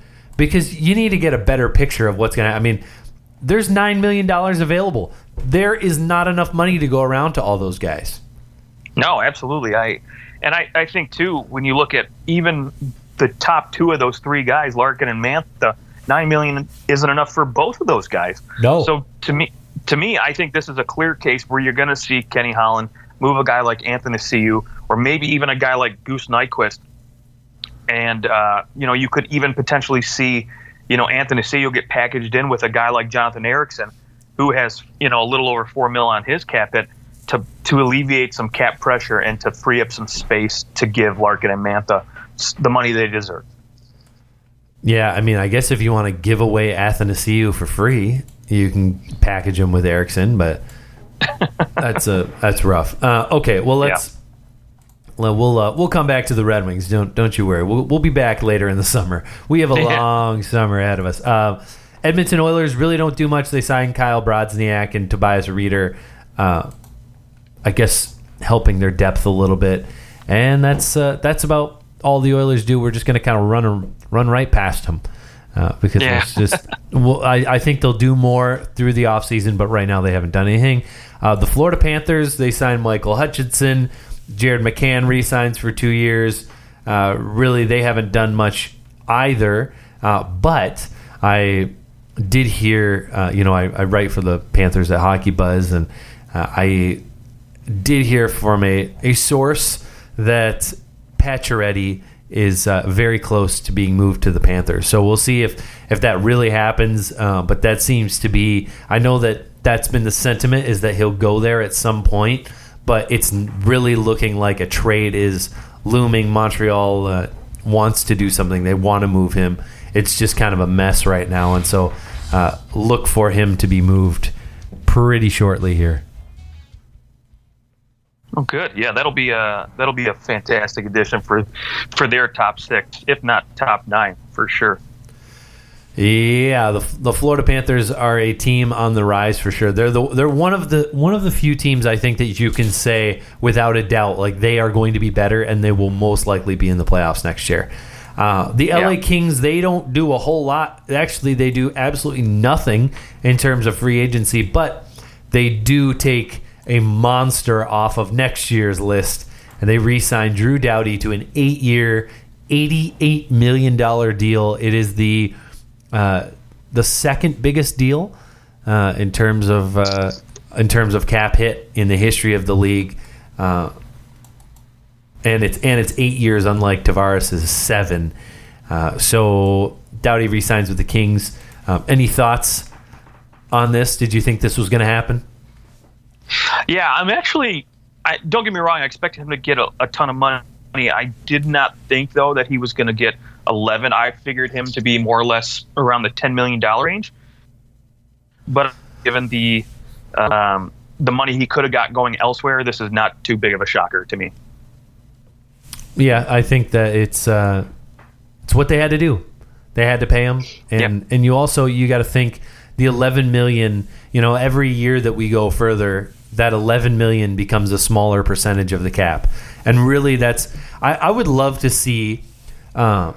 Because you need to get a better picture of what's going to. I mean, there's nine million dollars available. There is not enough money to go around to all those guys. No, absolutely. I and I, I think too when you look at even the top two of those three guys, Larkin and Mantha, nine million isn't enough for both of those guys. No. So to me, to me, I think this is a clear case where you're going to see Kenny Holland move a guy like Anthony Athanasiou, or maybe even a guy like Goose Nyquist and uh, you know you could even potentially see you know Athanasiou get packaged in with a guy like Jonathan Ericsson, who has you know a little over four mil on his cap hit to to alleviate some cap pressure and to free up some space to give Larkin and Mantha the money they deserve. Yeah, I mean, I guess if you want to give away Athanasiou for free, you can package him with Ericsson, but [laughs] that's a that's rough. Uh, okay, well let's. Yeah We'll uh, we'll come back to the Red Wings. Don't don't you worry. We'll, we'll be back later in the summer. We have a [laughs] long summer ahead of us. Uh, Edmonton Oilers really don't do much. They signed Kyle Brodziak and Tobias Rieder. Uh, I guess helping their depth a little bit, and that's uh, that's about all the Oilers do. We're just going to kind of run run right past them. Uh, because yeah. it's just [laughs] well, I, I, think they'll do more through the offseason, but right now they haven't done anything. Uh, the Florida Panthers they signed Michael Hutchinson. Jared McCann resigns for two years. Uh, really, they haven't done much either. Uh, but I did hear, uh, you know, I, I, write for the Panthers at Hockey Buzz, and uh, I did hear from a, a source that Pacioretty is uh, very close to being moved to the Panthers. So we'll see if if that really happens. Uh, but that seems to be. I know that that's been the sentiment is that he'll go there at some point but it's really looking like a trade is looming. Montreal uh, wants to do something. They want to move him. It's just kind of a mess right now, and so uh, look for him to be moved pretty shortly here. Oh, good. Yeah, that'll be a that'll be a fantastic addition for for their top six, if not top nine, for sure. Yeah, the, the Florida Panthers are a team on the rise for sure. They're the they're one of the one of the few teams I think that you can say without a doubt like they are going to be better and they will most likely be in the playoffs next year. Uh, the LA Yeah. Kings they don't do a whole lot. Actually, they do absolutely nothing in terms of free agency, but they do take a monster off of next year's list and they re-signed Drew Doughty to an eight-year, eighty-eight million dollar deal. It is the the second biggest deal uh, in terms of uh, in terms of cap hit in the history of the league, uh, and it's and it's eight years, unlike Tavares' seven. Uh, so Doughty resigns with the Kings. Um, any thoughts on this? Did you think this was going to happen? Yeah, I'm actually. I, don't get me wrong. I expected him to get a, a ton of money. I did not think though that he was going to get 11. I figured him to be more or less around the 10 million dollar range. But given the um, the money he could have got going elsewhere, this is not too big of a shocker to me. Yeah, I think that it's uh, it's what they had to do. They had to pay him, and and you also you got to think the 11 million. You know, every year that we go further, that 11 million becomes a smaller percentage of the cap, and really, that's I, I would love to see. Uh,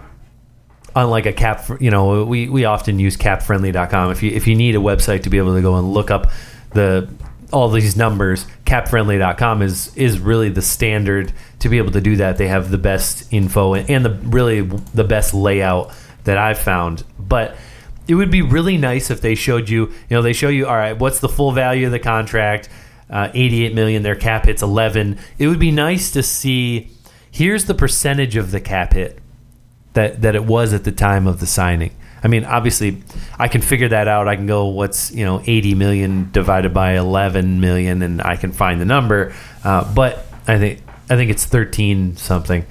on like a cap, you know, we, we often use capfriendly.com. If you if you need a website to be able to go and look up the all these numbers, capfriendly.com is is really the standard to be able to do that. They have the best info and, and the really the best layout that I've found. But it would be really nice if they showed you, you know, they show you, all right, what's the full value of the contract? Uh, 88 million, their cap hits 11. It would be nice to see here's the percentage of the cap hit that that it was at the time of the signing. I mean, obviously, I can figure that out. I can go, what's you know, eighty million divided by eleven million, and I can find the number. Uh, but I think I think it's thirteen something.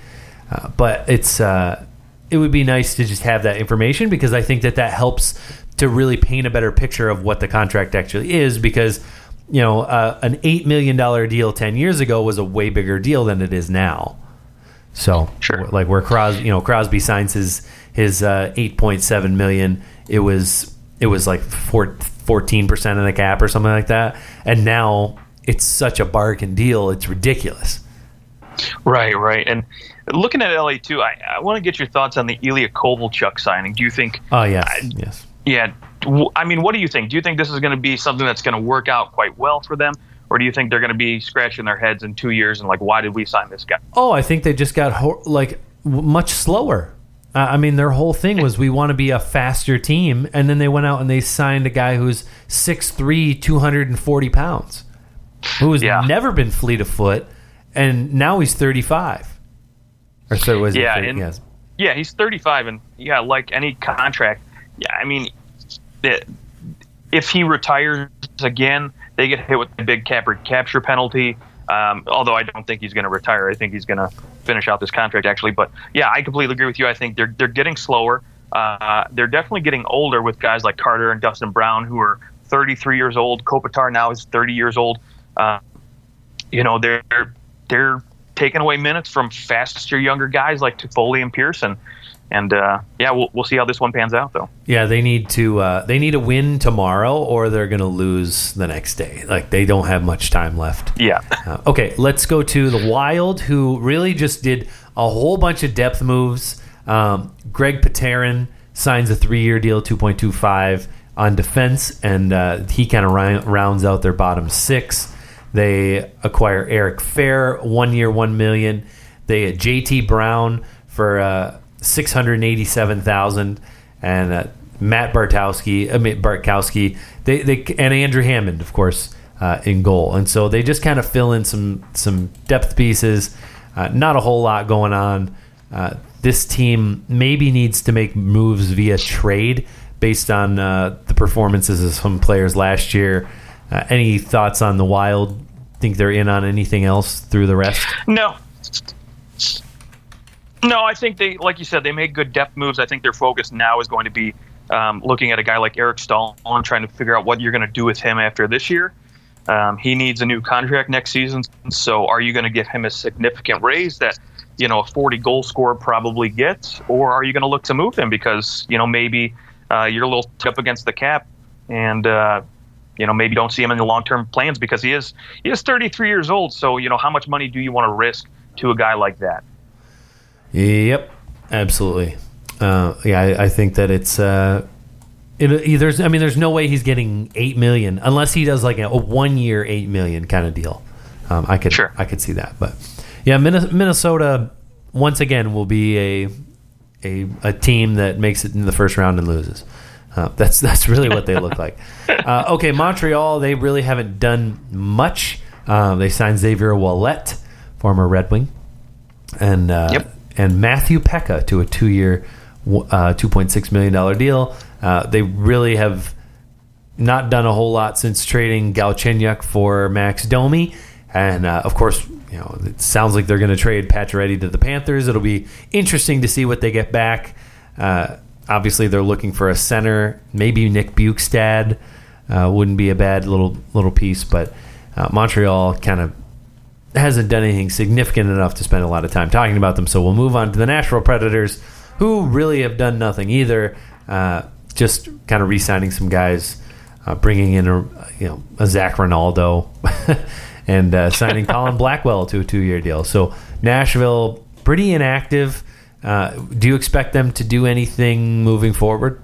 Uh, but it's uh, it would be nice to just have that information because I think that that helps to really paint a better picture of what the contract actually is. Because you know, uh, an eight million dollar deal ten years ago was a way bigger deal than it is now. So, Sure. like where Crosby, you know, Crosby signs his his uh, eight point seven million, it was it was like fourteen percent of the cap or something like that, and now it's such a bargain deal, it's ridiculous. Right, right. And looking at LA too, I, I want to get your thoughts on the Ilya Kovalchuk signing. Do you think? Oh yes, I- yes. Yeah. I mean, what do you think? Do you think this is going to be something that's going to work out quite well for them? Or do you think they're going to be scratching their heads in two years and like, why did we sign this guy? Oh, I think they just got ho- like w- much slower. Uh, I mean, their whole thing was we want to be a faster team, and then they went out and they signed a guy who's 6'3", 240 pounds, who has Yeah. never been fleet of foot, and now he's thirty five. Or so was Yeah, it? 30? and- yes. Yeah, he's 35, and yeah, like any contract, yeah, I mean, it, if he retires again, they get hit with a big cap capture penalty. Um, although I don't think he's going to retire, I think he's going to finish out this contract actually. But yeah, I completely agree with you. I think they're they're getting slower. Uh, they're definitely getting older with guys like Carter and Dustin Brown, who are 33 years old. Kopitar now is 30 years old. Uh, you know, they're they're taking away minutes from faster, younger guys like Toffoli and Pearson. And uh, yeah, we'll, we'll see how this one pans out, though. Yeah, they need to uh, they need a win tomorrow, or they're going to lose the next day. Like they don't have much time left. Yeah. [laughs] Uh, okay, let's go to the Wild, who really just did a whole bunch of depth moves. Um, Greg Pateryn signs a three-year deal, two point two five on defense, and uh, he kind of rounds out their bottom six. They acquire Eric Fehr, one year, one million. They JT Brown for uh, six hundred eighty-seven thousand, and uh, Matt Bartowski, I Bartkowski, they, they and Andrew Hammond, of course, uh, in goal. And so they just kind of fill in some some depth pieces. Uh, not a whole lot going on. Uh, this team maybe needs to make moves via trade based on uh, the performances of some players last year. Uh, any thoughts on the Wild? Think they're in on anything else through the rest? No. No, I think they, like you said, they made good depth moves. I think their focus now is going to be um, looking at a guy like Eric Staal and trying to figure out what you're going to do with him after this year. Um, he needs a new contract next season. So, are you going to give him a significant raise that you know a 40 goal scorer probably gets, or are you going to look to move him because you know maybe uh, you're a little up against the cap and uh, you know maybe don't see him in the long term plans because he is he is 33 years old. So you know how much money do you want to risk to a guy like that? Yep, absolutely. Uh, yeah, I, I, think that it's. Uh, it, there's, I mean, there's no way he's getting eight million unless he does like a, a one year eight million kind of deal. Um, I could, sure. I could see that, but yeah, Minnesota once again will be a a, a team that makes it in the first round and loses. Uh, that's that's really what they look like. [laughs] Uh, okay, Montreal they really haven't done much. Uh, they signed Xavier Ouellet, former Red Wing, and uh, yep and Matthew Peca to a two year, uh, $2.6 million deal. Uh, they really have not done a whole lot since trading Galchenyuk for Max Domi. And uh, of course, you know, it sounds like they're going to trade Pacioretty to the Panthers. It'll be interesting to see what they get back. Uh, obviously, they're looking for a center. Maybe Nick Bjugstad uh, wouldn't be a bad little little piece, but uh, Montreal kind of hasn't done anything significant enough to spend a lot of time talking about them. So we'll move on to the Nashville Predators, who really have done nothing either. Uh, just kind of re-signing some guys, uh, bringing in a you know a Zach Rinaldo, [laughs] and uh, signing Colin Blackwell to a two-year deal. So Nashville pretty inactive. Uh, do you expect them to do anything moving forward?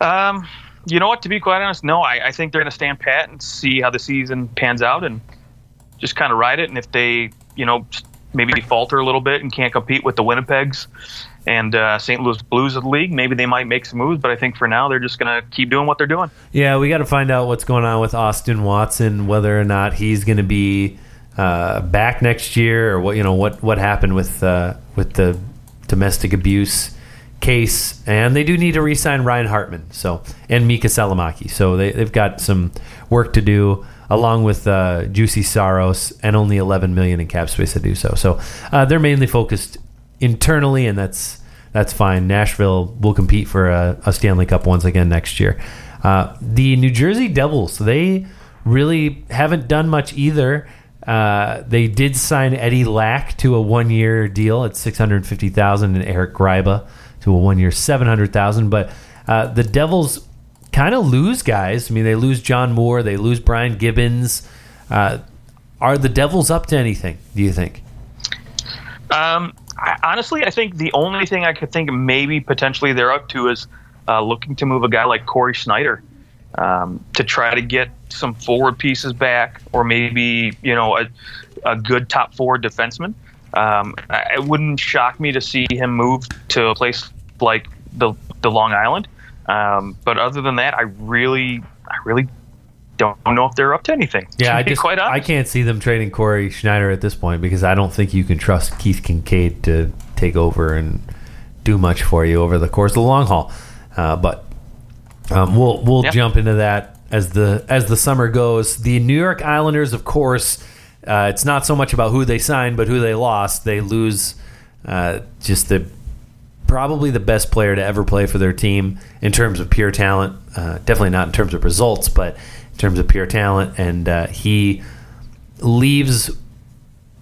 Um, you know what? To be quite honest, no. I, I think they're going to stand pat and see how the season pans out and just kind of ride it. And if they, you know, maybe falter a little bit and can't compete with the Winnipegs and uh, St. Louis Blues of the league, maybe they might make some moves. But I think for now, they're just going to keep doing what they're doing. Yeah, we got to find out what's going on with Austin Watson, whether or not he's going to be uh, back next year, or what you know what what happened with uh, with the domestic abuse case, and they do need to re-sign Ryan Hartman. So and Miikka Salomaki. So they, they've got some work to do, along with uh, Juuse Saros, and only 11 million in cap space to do so. So uh, they're mainly focused internally, and that's that's fine. Nashville will compete for a, a Stanley Cup once again next year. Uh, the New Jersey Devils, they really haven't done much either. Uh, they did sign Eddie Lack to a one-year deal at six hundred fifty thousand, and Eric Gryba to a one year seven hundred thousand. But uh, the Devils kind of lose guys. I mean, they lose John Moore, they lose Brian Gibbons. Uh, are the Devils up to anything? Do you think? Um, I, honestly, I think the only thing I could think maybe potentially they're up to is uh, looking to move a guy like Cory Schneider um, to try to get some forward pieces back, or maybe you know a, a good top forward defenseman. Um, it wouldn't shock me to see him move to a place like the the Long Island. Um, but other than that, I really, I really don't know if they're up to anything. Yeah, I just quite honest. I can't see them trading Cory Schneider at this point because I don't think you can trust Keith Kinkaid to take over and do much for you over the course of the long haul. Uh, but um, we'll we'll yep. jump into that as the as the summer goes. The New York Islanders, of course, uh, it's not so much about who they signed, but who they lost. They lose uh, just the probably the best player to ever play for their team in terms of pure talent. Uh, definitely not in terms of results, but in terms of pure talent. And uh, he leaves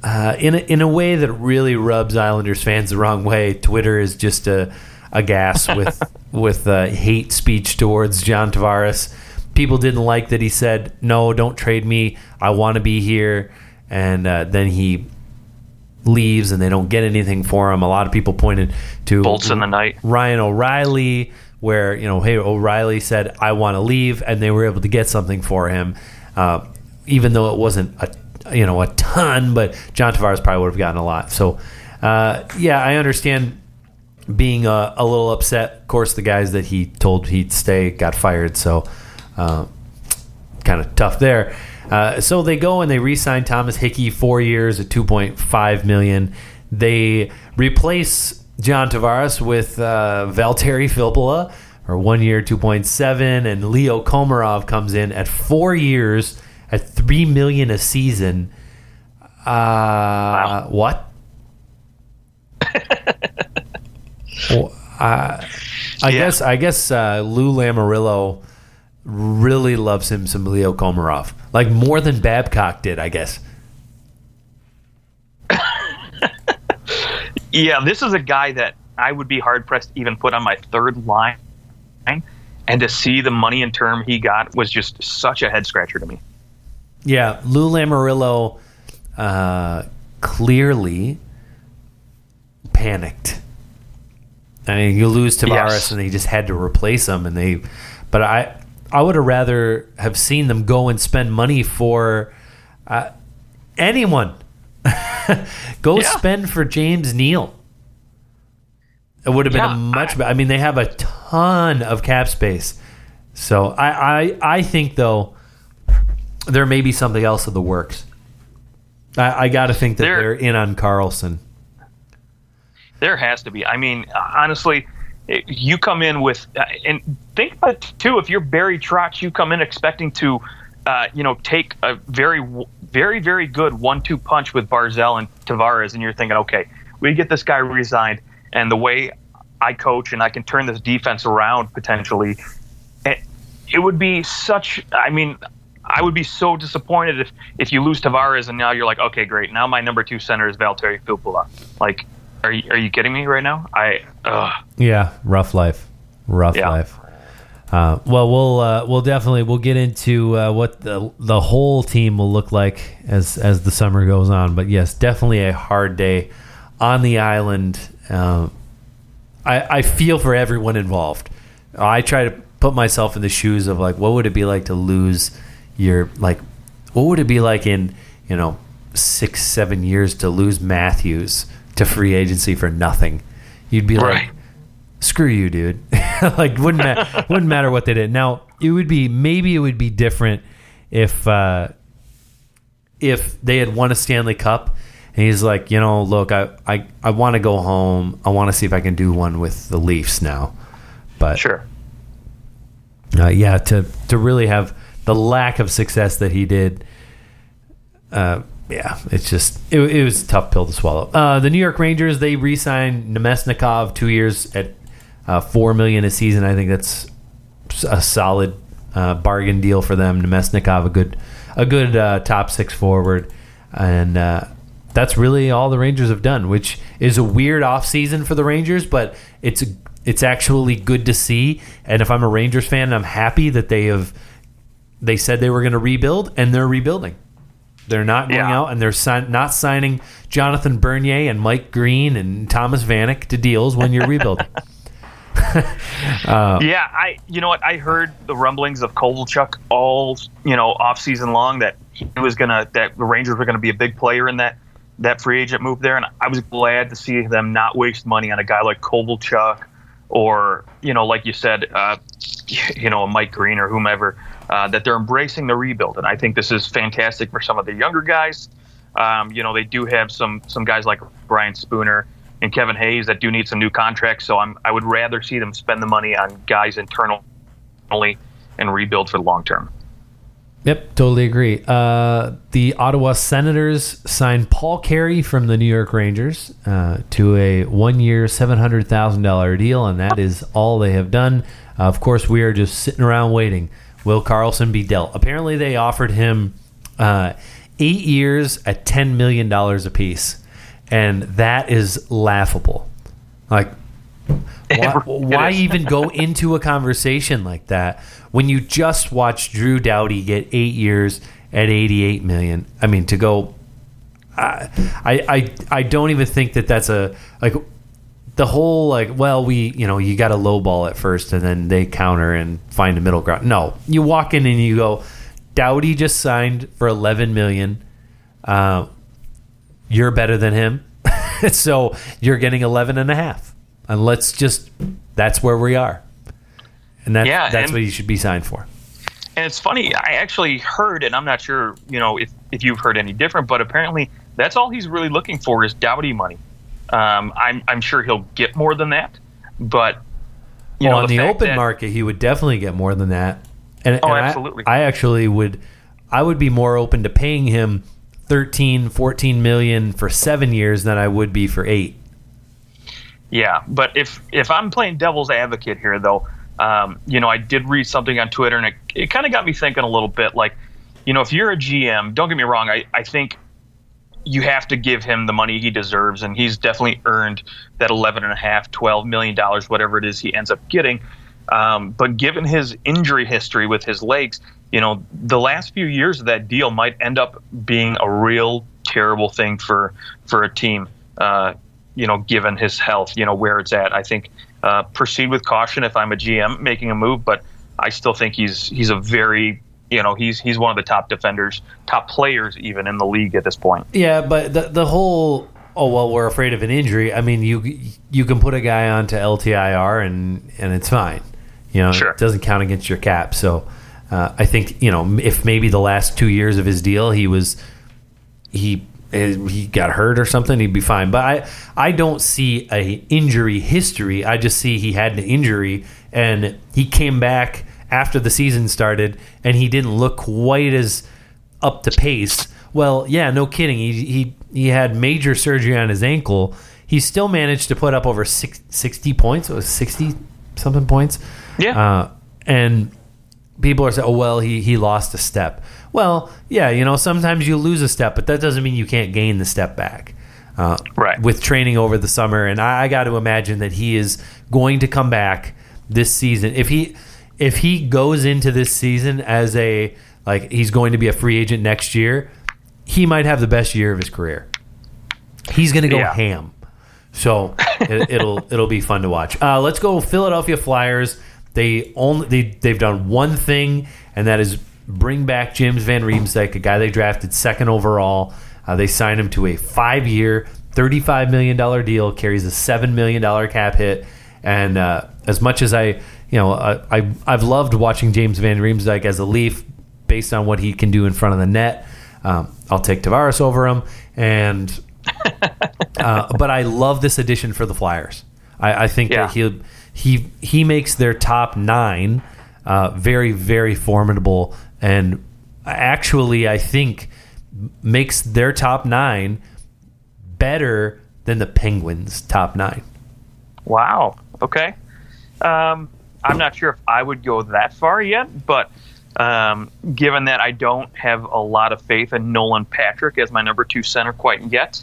uh, in a, in a way that really rubs Islanders fans the wrong way. Twitter is just a a gas [laughs] with with uh, hate speech towards John Tavares. People didn't like that he said, "No, don't trade me. I want to be here." and uh, then he leaves and they don't get anything for him. A lot of people pointed to bolts in the night. Ryan O'Reilly, where you know, hey, O'Reilly said I want to leave, and they were able to get something for him, uh, even though it wasn't a you know a ton, but John Tavares probably would have gotten a lot. So uh, yeah, I understand being a, a, little upset. Of course, the guys that he told he'd stay got fired, so uh, kind of tough there. Uh, so they go and they re-sign Thomas Hickey four years at two point five million. They replace John Tavares with uh, Valtteri Filppula or one year two point seven, and Leo Komarov comes in at four years at three million a season. Uh, wow. What? [laughs] well, uh, I yeah. guess I guess uh, Lou Lamoriello really loves him some Leo Komarov, like more than Babcock did. I guess. [laughs] Yeah, this is a guy that I would be hard pressed to even put on my third line, and to see the money and term he got was just such a head scratcher to me. Yeah, Lou Lamoriello uh, clearly panicked. I mean, you lose Tavares, Yes. and they just had to replace him, and they. But I, I would have rather have seen them go and spend money for uh, anyone. [laughs] go Yeah. spend for James Neal. It would have been Yeah, a much I- better. I mean, they have a ton of cap space, so I, I, I think though there may be something else in the works. I, I got to think that There- they're in on Carlson. There has to be. I mean, honestly, it- you come in with, uh, and think about it too. If you're Barry Trotz, you come in expecting to, uh, you know, take a very, very, very good one-two punch with Barzal and Tavares, and you're thinking, okay, we get this guy resigned, and the way I coach and I can turn this defense around potentially, it, it would be such. I mean. I would be so disappointed if, if you lose Tavares and now you're like, okay, great. Now my number two center is Valtteri Filppula. Like, are you, are you kidding me right now? I ugh. Yeah, rough life, rough Yeah. life. Uh, well, we'll uh, we'll definitely we'll get into uh, what the the whole team will look like as as the summer goes on. But yes, definitely a hard day on the island. Um, I I feel for everyone involved. I try to put myself in the shoes of like, what would it be like to lose your like, what would it be like in you know six seven years to lose Matthews to free agency for nothing? You'd be like screw you, dude. [laughs] like wouldn't ma- [laughs] wouldn't matter what they did. Now it would be maybe it would be different if uh, if they had won a Stanley Cup and he's like, you know, look, I I, I want to go home. I want to see if I can do one with the Leafs now. But Sure. uh, yeah, to to really have the lack of success that he did, uh, yeah, it's just it, it was a tough pill to swallow. Uh, the New York Rangers they re-signed Namestnikov two years at uh, four million a season. I think that's a solid uh, bargain deal for them. Namestnikov a good a good uh, top six forward, and uh, that's really all the Rangers have done, which is a weird offseason for the Rangers, but it's it's actually good to see. And if I'm a Rangers fan, I'm happy that they have they said they were going to rebuild, and they're rebuilding. They're not going Yeah. out and they're sign- not signing Jonathan Bernier and Mike Green and Thomas Vanek to deals when you're rebuilding. [laughs] [laughs] yeah, I you know what I heard the rumblings of Kovalchuk all you know off season long that he was gonna that the Rangers were gonna be a big player in that that free agent move there, and I was glad to see them not waste money on a guy like Kovalchuk or you know like you said, uh, [laughs] you know a Mike Green or whomever uh, that they're embracing the rebuild, and I think this is fantastic for some of the younger guys. Um, you know they do have some some guys like Brian Spooner and Kevin Hayes that do need some new contracts. So I'm I would rather see them spend the money on guys internally and rebuild for the long term. Yep, totally agree. Uh, the Ottawa Senators signed Paul Carey from the New York Rangers uh, to a one-year, seven hundred thousand dollar deal, and that is all they have done. Uh, of course, we are just sitting around waiting. Will Carlson be dealt? Apparently, they offered him uh, eight years at ten million dollars apiece, and that is laughable. Like [laughs] why, why even go into a conversation like that when you just watched Drew Doughty get eight years at 88 million? I mean, to go, I, I, I, I don't even think that that's a like the whole like. Well, we, you know, you got to lowball at first, and then they counter and find a middle ground. No, you walk in and you go, Doughty just signed for 11 million. Uh, you're better than him. [laughs] so you're getting 11 and a half. And let's just, that's where we are. And that, Yeah, that's and- what you should be signed for. And it's funny, I actually heard, and I'm not sure, you know, if, if you've heard any different, but apparently that's all he's really looking for is Doughty money. Um, I'm, I'm sure he'll get more than that, but you well, know, on the, fact open that- market, he would definitely get more than that. And, Oh, and I- absolutely. I, actually would, I would be more open to paying him 13, 14 million for seven years than I would be for eight. Yeah, but if if I'm playing devil's advocate here, though, um, you know, I did read something on Twitter, and it, it kind of got me thinking a little bit. Like, you know, if you're a GM, don't get me wrong, I, I think you have to give him the money he deserves, and he's definitely earned that eleven and a half, twelve million dollars, whatever it is he ends up getting. Um, but given his injury history with his legs, you know, the last few years of that deal might end up being a real terrible thing for for a team. Uh, you know, given his health, you know where it's at. I think uh, proceed with caution if I'm a GM making a move, but I still think he's he's a very you know he's he's one of the top defenders, top players even in the league at this point. Yeah, but the the whole oh well we're afraid of an injury. I mean you you can put a guy onto LTIR and and it's fine. You know, Sure. it doesn't count against your cap. So uh, I think you know if maybe the last two years of his deal he was he he got hurt or something, he'd be fine. But I I don't see a injury history. I just see he had an injury and he came back after the season started and he didn't look quite as up to pace. Well, yeah, no kidding. He he he had major surgery on his ankle. He still managed to put up over six, 60 points. It was 60 something points. Yeah. Uh, and people are saying, "Oh well, he he lost a step." Well, yeah, you know, sometimes you lose a step, but that doesn't mean you can't gain the step back. Uh, Right. With training over the summer, and I, I got to imagine that he is going to come back this season. If he if he goes into this season as a like he's going to be a free agent next year, he might have the best year of his career. He's going to go Yeah. ham. So it, it'll [laughs] it'll be fun to watch. Uh, let's go Philadelphia Flyers. They only they they've done one thing, and that is bring back James Van Riemsdyk, a guy they drafted second overall. Uh, they signed him to a five year, thirty five million dollar deal. Carries a seven million dollar cap hit, and uh, as much as I you know I, I I've loved watching James Van Riemsdyk as a Leaf based on what he can do in front of the net. Um, I'll take Tavares over him, and [laughs] uh, but I love this addition for the Flyers. I, I think Yeah. that he he he makes their top nine uh, very very formidable, and actually I think makes their top nine better than the Penguins' top nine. Wow. Okay. Um, I'm not sure if I would go that far yet, but um, given that I don't have a lot of faith in Nolan Patrick as my number two center quite yet.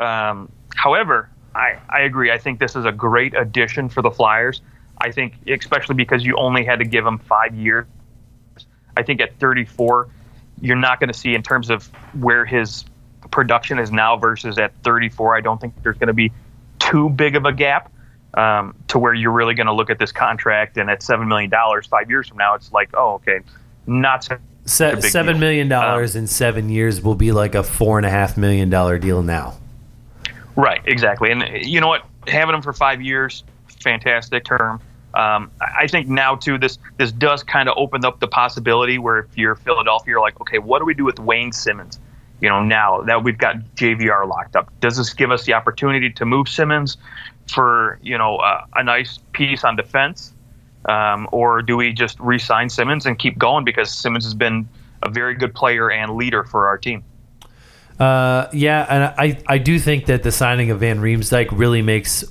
Um, however, I, I agree. I think this is a great addition for the Flyers. I think, especially because you only had to give him five years. I think at 34, you're not going to see in terms of where his production is now versus at 34. I don't think there's going to be too big of a gap um, to where you're really going to look at this contract and at seven million dollars five years from now, it's like, oh, okay, not so- Se- seven million dollars in seven years will be like a four and a half million dollar deal now. right, exactly. And uh, you know what, having them for five years, fantastic term. Um, I I think now too, this this does kind of open up the possibility where if you're Philadelphia, you're like, okay, what do we do with Wayne Simmonds? You know, now that we've got JVR locked up, does this give us the opportunity to move Simmonds for you know uh, a nice piece on defense, um, or do we just re-sign Simmonds and keep going because Simmonds has been a very good player and leader for our team? Uh, yeah, and I, I do think that the signing of Van Riemsdyk really makes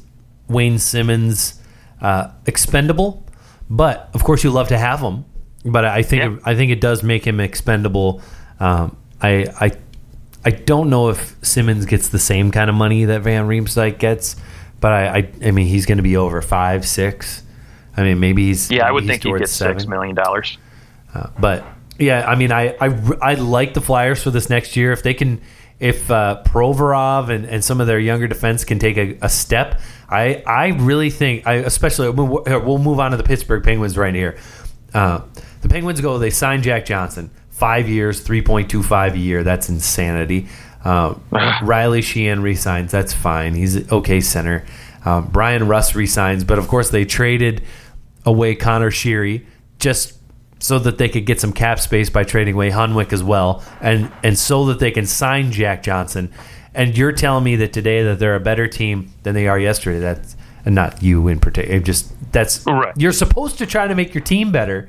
Wayne Simmonds uh, expendable. But of course, you love to have him. But I think Yeah. I think it does make him expendable. Um, I I I don't know if Simmonds gets the same kind of money that Van Riemsdyk gets, but I I, I mean he's going to be over five six. I mean maybe he's Yeah, I would he's think he gets six seven. million dollars. Uh, but yeah, I mean, I, I I like the Flyers for this next year. If they can, if uh, Provorov and, and some of their younger defense can take a, a step, I I really think, I especially we'll, we'll move on to the Pittsburgh Penguins right here. Uh, the Penguins go, they sign Jack Johnson, five years, three point two five a year. That's insanity. Uh, [laughs] Riley Sheahan resigns. That's fine. He's an okay center. Um, Bryan Rust resigns, but of course they traded away Connor Sheary just so that they could get some cap space by trading away Hunwick as well, and and so that they can sign Jack Johnson. And you're telling me that today that they're a better team than they are yesterday. That's and not you in particular. Just that's Right. you're supposed to try to make your team better,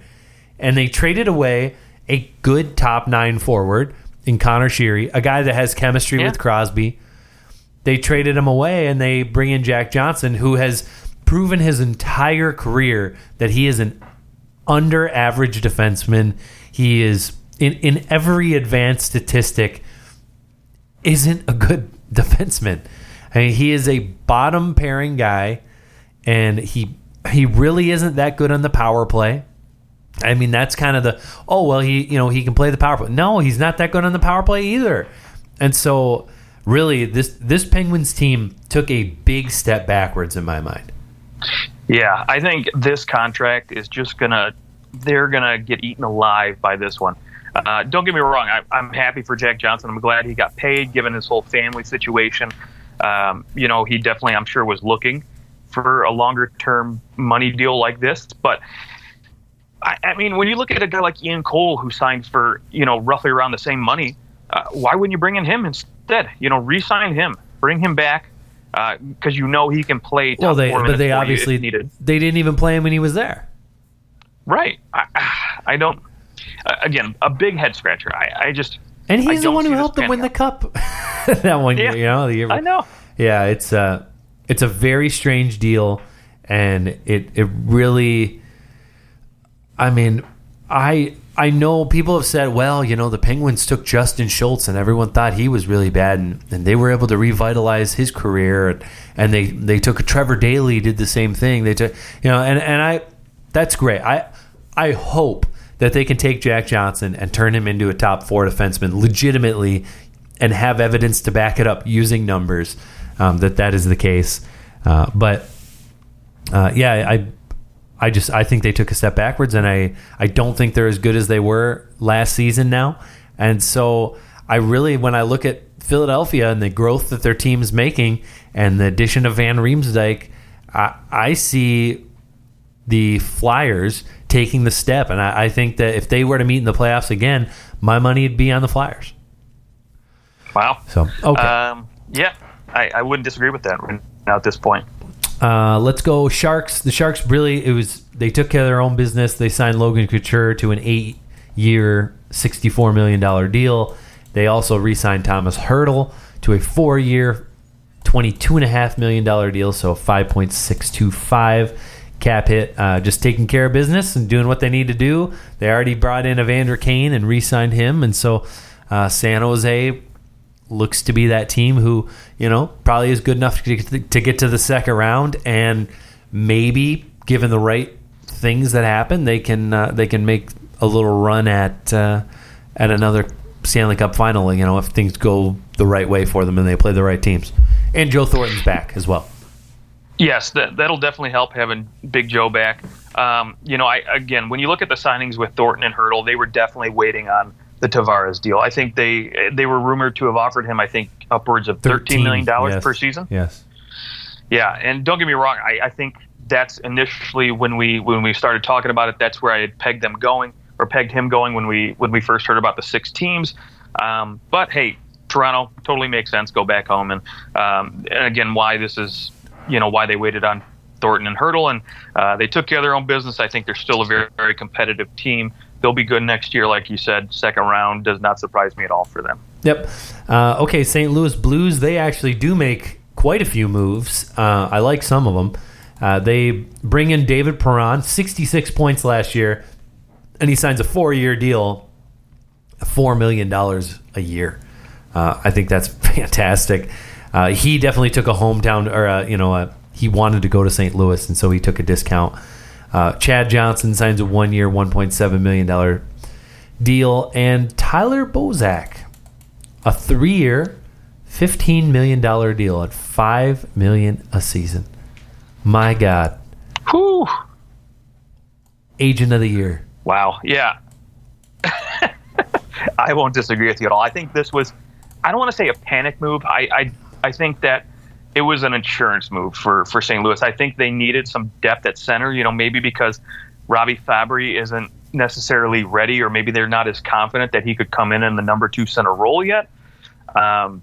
and they traded away a good top nine forward in Connor Sheary, a guy that has chemistry Yeah. with Crosby. they traded him away and they bring in Jack Johnson, who has proven his entire career that he is an under average defenseman. He is in, in every advanced statistic isn't a good [laughs] defenseman. I mean, he is a bottom pairing guy, and he he really isn't that good on the power play. I mean, that's kind of the oh well, he you know he can play the power play. No, he's not that good on the power play either. And so, really, this this Penguins team took a big step backwards in my mind. Yeah, I think this contract is just gonna they're gonna get eaten alive by this one. Uh, don't get me wrong, I, I'm happy for Jack Johnson. I'm glad he got paid given his whole family situation. Um, you know, he definitely, I'm sure, was looking for a longer term money deal like this. But I, I, mean, when you look at a guy like Ian Cole who signed for you know roughly around the same money, uh, why wouldn't you bring in him instead? You know, re-sign him, bring him back because uh, you know he can play. well, they but they obviously needed. They didn't even play him when he was there. Right. I, I don't. Uh, again, a big head scratcher. I, I just. And he's the one who helped them win out. the cup [laughs] that one yeah, year. You know, the year. I know. Yeah, it's uh, it's a very strange deal, and it it really. I mean, I I know people have said, well, you know, the Penguins took Justin Schultz, and everyone thought he was really bad, and, and they were able to revitalize his career, and, and they they took Trevor Daley, did the same thing. They took, you know, and and I, that's great. I I hope that they can take Jack Johnson and turn him into a top four defenseman legitimately, and have evidence to back it up using numbers um, that that is the case. Uh, but uh, yeah, I I just I think they took a step backwards, and I I don't think they're as good as they were last season now. And so I really, when I look at Philadelphia and the growth that their team is making, and the addition of Van Riemsdyk, I, I see the Flyers taking the step, and I, I think that if they were to meet in the playoffs again, my money would be on the Flyers. Wow. So okay. Um, yeah, I, I wouldn't disagree with that right now at this point. Uh, let's go Sharks. The Sharks really it was they took care of their own business. They signed Logan Couture to an eight-year, sixty-four million dollar deal. They also re-signed Tomas Hertl to a four-year, twenty-two and a half million dollar deal. So five point six two five cap hit. Uh, just taking care of business and doing what they need to do. They already brought in Evander Kane and re-signed him, and so uh, San Jose looks to be that team who you know probably is good enough to get to, the second round and maybe given the right things that happen they can uh, they can make a little run at uh, at another Stanley Cup final you know if things go the right way for them and they play the right teams. And Joe Thornton's back as well. Yes that, that'll definitely help having Big Joe back. Um, you know I again when you look at the signings with Thornton and Hertl they were definitely waiting on the Tavares deal. I think they they were rumored to have offered him, I think, upwards of thirteen million dollars yes. per season. Yes. Yeah, and don't get me wrong. I, I think that's initially when we when we started talking about it. That's where I had pegged them going or pegged him going when we when we first heard about the six teams. Um, but hey, Toronto totally makes sense. Go back home and um, and again, why this is you know why they waited on Thornton and Hertl, and uh, they took care of their own business. I think they're still a very very competitive team they'll be good next year, like you said. Second round does not surprise me at all for them. Yep. Uh, okay, St. Louis Blues. They actually do make quite a few moves. Uh, I like some of them. Uh, they bring in David Perron, 66 points last year, and he signs a four-year deal, four million dollars a year. Uh, I think that's [laughs] fantastic. Uh, he definitely took a hometown, or uh, you know, he wanted to go to St. Louis, and so he took a discount. Uh, Chad Johnson signs a one year, $1.7 million deal. And Tyler Bozak, a three year, $15 million deal at 5 million a season. My God. Whew. Agent of the year. Wow. Yeah. [laughs] I won't disagree with you at all. I think this was, I don't want to say a panic move. I, I, I think that it was an insurance move for for St. Louis. I think they needed some depth at center. You know, maybe because Robby Fabbri isn't necessarily ready, or maybe they're not as confident that he could come in in the number two center role yet. Um,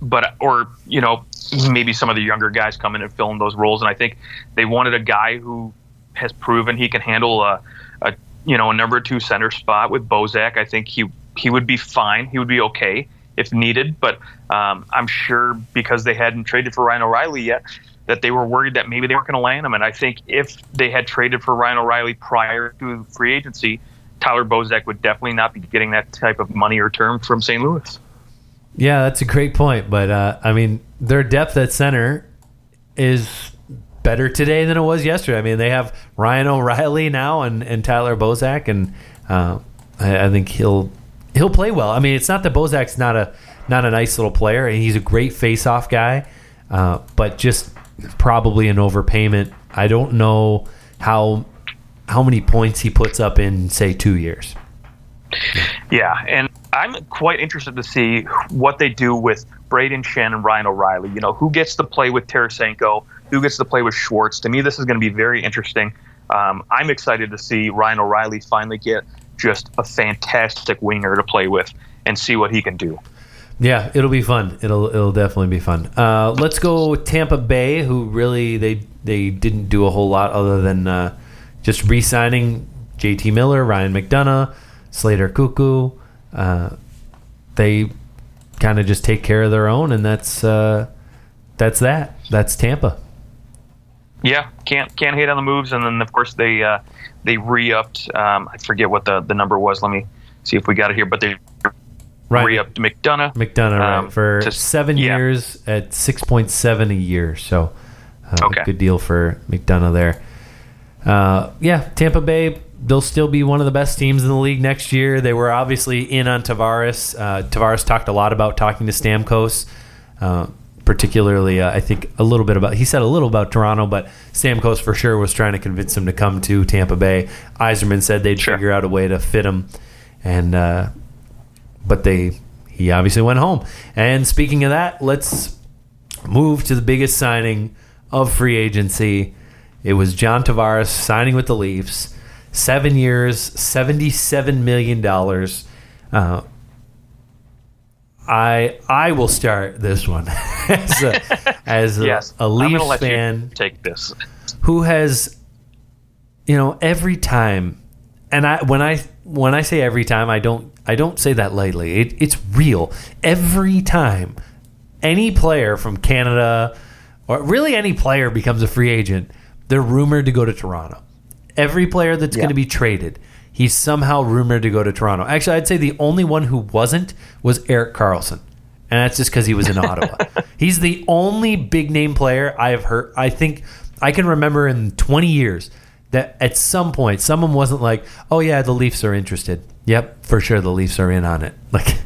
but or you know maybe some of the younger guys come in and fill in those roles. And I think they wanted a guy who has proven he can handle a, a you know a number two center spot with Bozak. I think he he would be fine. He would be okay if needed. But um, I'm sure because they hadn't traded for Ryan O'Reilly yet, that they were worried that maybe they weren't going to land him. And I think if they had traded for Ryan O'Reilly prior to free agency, Tyler Bozak would definitely not be getting that type of money or term from St. Louis. Yeah, that's a great point. But uh, I mean, their depth at center is better today than it was yesterday. I mean, they have Ryan O'Reilly now and, and Tyler Bozak, and uh, I, I, think he'll he'll play well. I mean, it's not that Bozak's not a not a nice little player. And he's a great face-off guy, uh, but just probably an overpayment. I don't know how how many points he puts up in say two years. Yeah, and I'm quite interested to see what they do with Braden Schenn and Ryan O'Reilly. You know, who gets to play with Tarasenko, who gets to play with Schwartz. To me, this is going to be very interesting. Um, I'm excited to see Ryan O'Reilly finally get just a fantastic winger to play with and see what he can do. Yeah, it'll be fun. It'll it'll definitely be fun. Uh, let's go Tampa Bay, who really they they didn't do a whole lot other than uh, just re-signing J.T. Miller, Ryan McDonagh, Slater Koekkoek. Uh, they kind of just take care of their own, and that's uh, that's that. That's Tampa. Yeah, can't can't hate on the moves, and then of course they uh, they re-upped. Um, I forget what the the number was. Let me see if we got it here. But they right. re-upped McDonagh. McDonagh um, right, for to, seven yeah. years at six point seven a year. So uh, okay. good deal for McDonagh there. Uh, yeah, Tampa Bay. They'll still be one of the best teams in the league next year. They were obviously in on Tavares. Uh, Tavares talked a lot about talking to Stamkos. Particularly, uh, I think a little bit about. He said a little about Toronto, but Stamkos for sure was trying to convince him to come to Tampa Bay. Yzerman said they'd sure. figure out a way to fit him, and uh, but they he obviously went home. And speaking of that, let's move to the biggest signing of free agency. It was John Tavares signing with the Leafs, seven years, seventy-seven million dollars. Uh, I I will start this one [laughs] as a, as a, yes, a Leafs fan. take this. Who has, you know, every time, and I when I when I say every time, I don't I don't say that lightly. It, it's real. Every time any player from Canada or really any player becomes a free agent, they're rumored to go to Toronto. Every player that's yeah. going to be traded he's somehow rumored to go to Toronto. Actually, I'd say the only one who wasn't was Erik Karlsson. And that's just because he was in [laughs] Ottawa. He's the only big name player I have heard. I think I can remember in 20 years that at some point someone wasn't like, "Oh yeah, the Leafs are interested." Yep, for sure the Leafs are in on it. [laughs] Like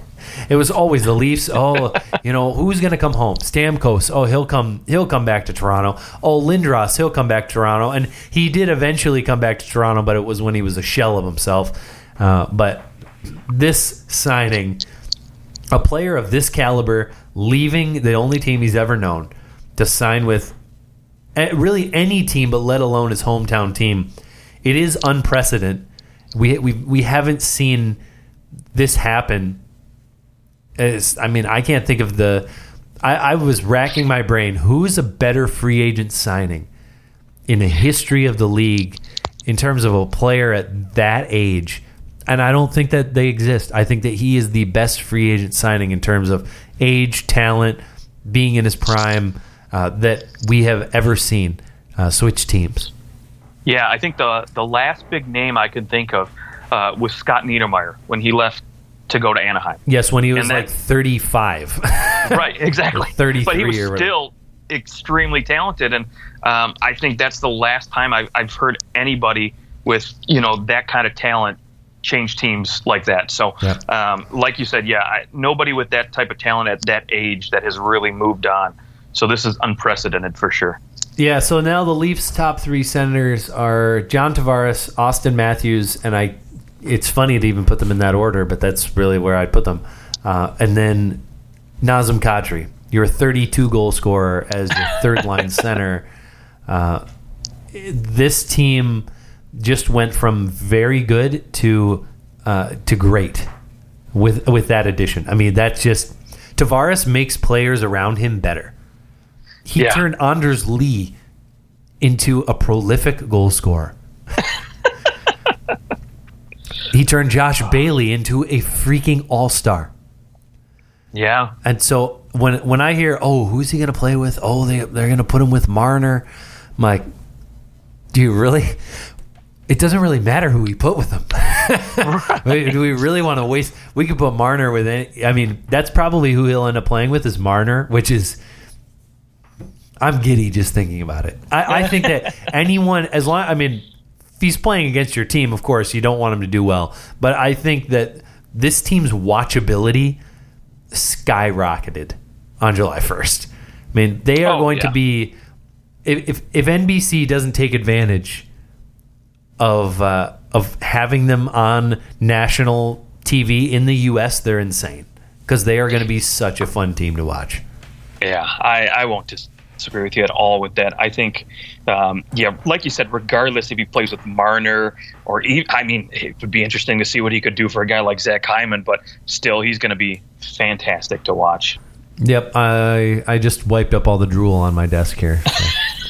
it was always the Leafs. Oh, you know who's going to come home? Stamkos. Oh, he'll come. He'll come back to Toronto. Oh, Lindros. He'll come back to Toronto. And he did eventually come back to Toronto, but it was when he was a shell of himself. Uh, but this signing, a player of this caliber, leaving the only team he's ever known to sign with eh, really any team, but let alone his hometown team, it is unprecedented. We we we haven't seen this happen is, I mean, I can't think of the. I, I was racking my brain. Who's a better free agent signing in the history of the league in terms of a player at that age? And I don't think that they exist. I think that he is the best free agent signing in terms of age, talent, being in his prime uh, that we have ever seen uh, switch teams. Yeah, I think the the last big name I can think of uh, was Scott Niedermayer when he left to go to Anaheim. Yes, when he was like 35. [laughs] right, exactly. [laughs] 33 but he was still extremely talented, and um, I think that's the last time I've, I've heard anybody with you know that kind of talent change teams like that. So, um, like you said, yeah, I, nobody with that type of talent at that age that has really moved on. So this is unprecedented for sure. Yeah, so now the Leafs' top three senators are John Tavares, Auston Matthews, and I it's funny to even put them in that order, but that's really where I'd put them. Uh, and then Nazem Kadri, your 32 goal scorer as your third line [laughs] center. Uh, this team just went from very good to uh, to great with with that addition. I mean, that's just Tavares makes players around him better. He yeah. turned Anders Lee into a prolific goal scorer. [laughs] He turned Josh Bailey into a freaking all star. Yeah. And so when when I hear, oh, who's he going to play with? Oh, they they're going to put him with Marner. I'm like, do you really? It doesn't really matter who we put with him. [laughs] [laughs] do we really want to waste? We could put Marner with any. I mean, that's probably who he'll end up playing with is Marner, which is. I'm giddy just thinking about it. I, I think that [laughs] anyone, as long, I mean, if he's playing against your team, of course, you don't want him to do well. But I think that this team's watchability skyrocketed on July 1st. I mean, they are Oh, going to be if, if if NBC doesn't take advantage of uh, of having them on national TV in the U.S., they're insane because they are going to be such a fun team to watch. Yeah, I, I won't disagree with you at all with that. I think, um, yeah, like you said, regardless if he plays with Marner or, even, I mean, it would be interesting to see what he could do for a guy like Zach Hyman, but still, he's going to be fantastic to watch. Yep, I I just wiped up all the drool on my desk here. so. [laughs]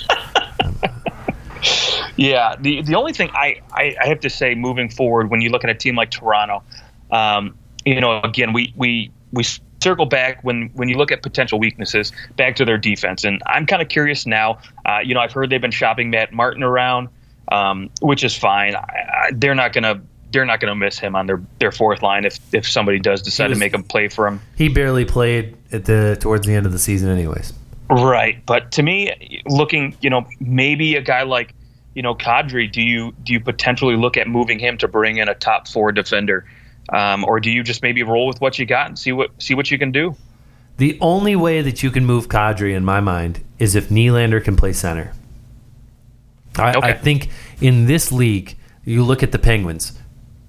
Yeah, the the only thing I, I, I have to say moving forward when you look at a team like Toronto, um, you know, again we we we circle back when when you look at potential weaknesses back to their defense, and I'm kind of curious now. Uh, you know, I've heard they've been shopping Matt Martin around, um, which is fine. I, I, they're not gonna they're not gonna miss him on their their fourth line if if somebody does decide was- to make him play for him. he barely played at the towards the end of the season, anyways. Right, but to me, looking, you know, maybe a guy like, you know, Kadri, do you do you potentially look at moving him to bring in a top four defender, um, or do you just maybe roll with what you got and see what see what you can do? The only way that you can move Kadri, in my mind, is if Nylander can play center. I, Okay. I think in this league, you look at the Penguins,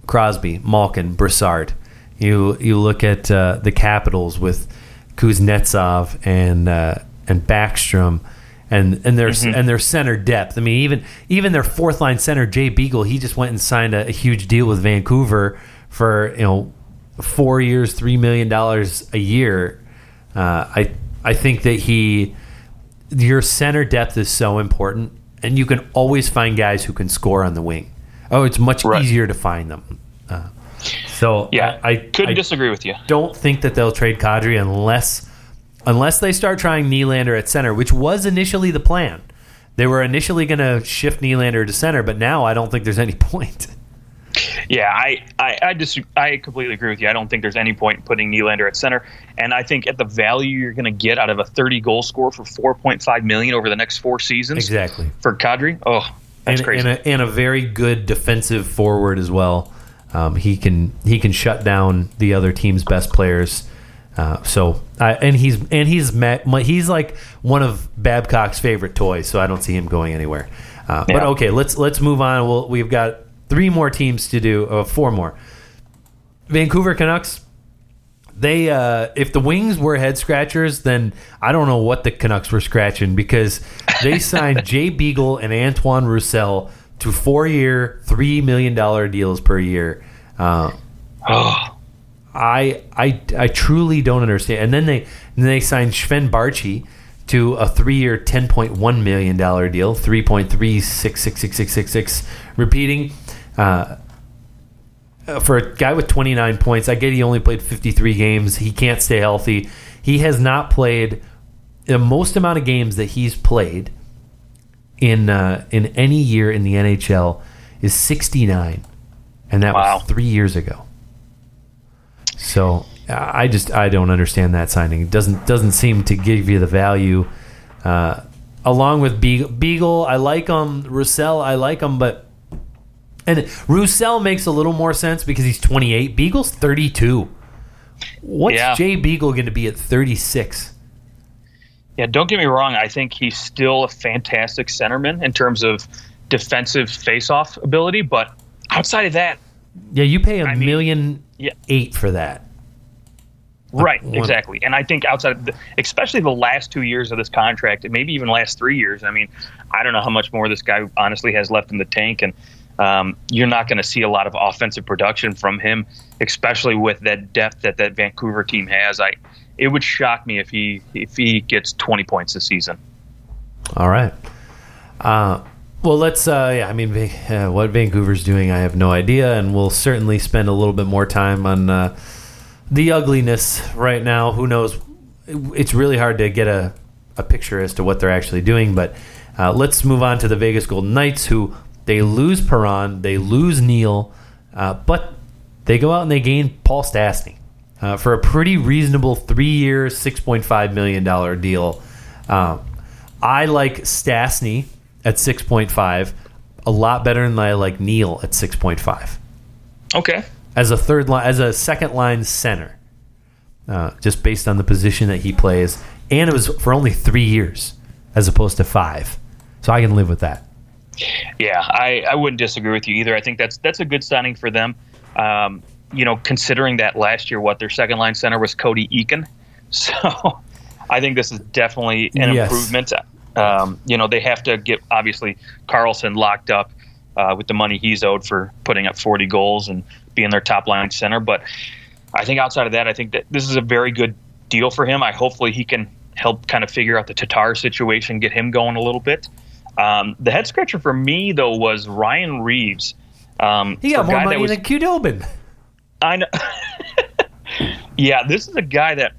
Crosby, Malkin, Brassard. You you look at uh, the Capitals with Kuznetsov and uh, and Backstrom, and and their and their center depth. I mean, even even their fourth line center Jay Beagle, he just went and signed a, a huge deal with Vancouver for you know four years, three million dollars a year. Uh, I I think that he your center depth is so important, and you can always find guys who can score on the wing. Oh, it's much Right. easier to find them. Uh, so Yeah, I, I couldn't I disagree with you. don't think that they'll trade Kadri unless unless they start trying Nylander at center, which was initially the plan. They were initially going to shift Nylander to center, but now I don't think there's any [laughs] point. Yeah, I I I, dis- I completely agree with you. I don't think there's any point in putting Nylander at center, and I think at the value you're going to get out of a 30 goal score for 4.5 million over the next four seasons Exactly. for Kadri, oh, that's and, crazy. And a, and a very good defensive forward as well. Um, he can he can shut down the other team's best players. Uh, so I and he's and he's my- he's like one of Babcock's favorite toys. So I don't see him going anywhere. Uh, But okay, let's let's move on. We'll, we've got three more teams to do. Uh, four more. Vancouver Canucks. They uh, if the Wings were head scratchers, then I don't know what the Canucks were scratching because they [laughs] signed Jay Beagle and Antoine Roussel to four-year, three million dollar deals per year. Uh, oh, I, I I truly don't understand. And then they then they signed Sven Baertschi to a three-year, ten point one million dollar deal, three point three six six six six six six. Repeating, uh, uh, for a guy with twenty nine points, I get he only played fifty three games. He can't stay healthy. He has not played the most amount of games that he's played in uh, in any year in the NHL is sixty nine, and that Wow. was three years ago. So I just I don't understand that signing. It doesn't doesn't seem to give you the value. Uh, along with Beagle, Beagle, I like him. Roussel, I like him, but and Roussel makes a little more sense because he's 28. Beagle's 32. What's Yeah. Jay Beagle going to be at 36? Yeah, don't get me wrong. I think he's still a fantastic centerman in terms of defensive face-off ability, but outside of that, Yeah, you pay a I mean, million yeah. eight for that. right, one- exactly. And I think outside, of the, especially the last two years of this contract, and maybe even last three years. I mean, I don't know how much more this guy honestly has left in the tank, and um, you're not going to see a lot of offensive production from him, especially with that depth that that Vancouver team has. I it would shock me if he if he gets 20 points this season. All right. Uh, well, let's. Uh, yeah, I mean, uh, what Vancouver's doing, I have no idea, and we'll certainly spend a little bit more time on uh, the ugliness right now. Who knows? It's really hard to get a, a picture as to what they're actually doing. But uh, let's move on to the Vegas Golden Knights, who they lose Perron, they lose Neal, uh, but they go out and they gain Paul Stastny uh, for a pretty reasonable three year, $6.5 million deal. Um, I like Stastny at 6.5 a lot better than I like Neal at 6.5 Okay. as a third line, as a second line center, uh, just based on the position that he plays. And it was for only three years as opposed to five. So I can live with that. Yeah, I, I wouldn't disagree with you either. I think that's that's a good signing for them. Um, you know, considering that last year, what their second line center was Cody Eakin. [laughs] So I think this is definitely an Yes. improvement. Um, you know, they have to get obviously Karlsson locked up uh, with the money he's owed for putting up 40 goals and being their top line center. But I think outside of that, I think that this is a very good deal for him. I hopefully he can help kind of figure out the Tatar situation, get him going a little bit. Um, the head scratcher for me though was Ryan Reaves. Um, He got more money was- than Qdobin. I know. [laughs] yeah, this is a guy that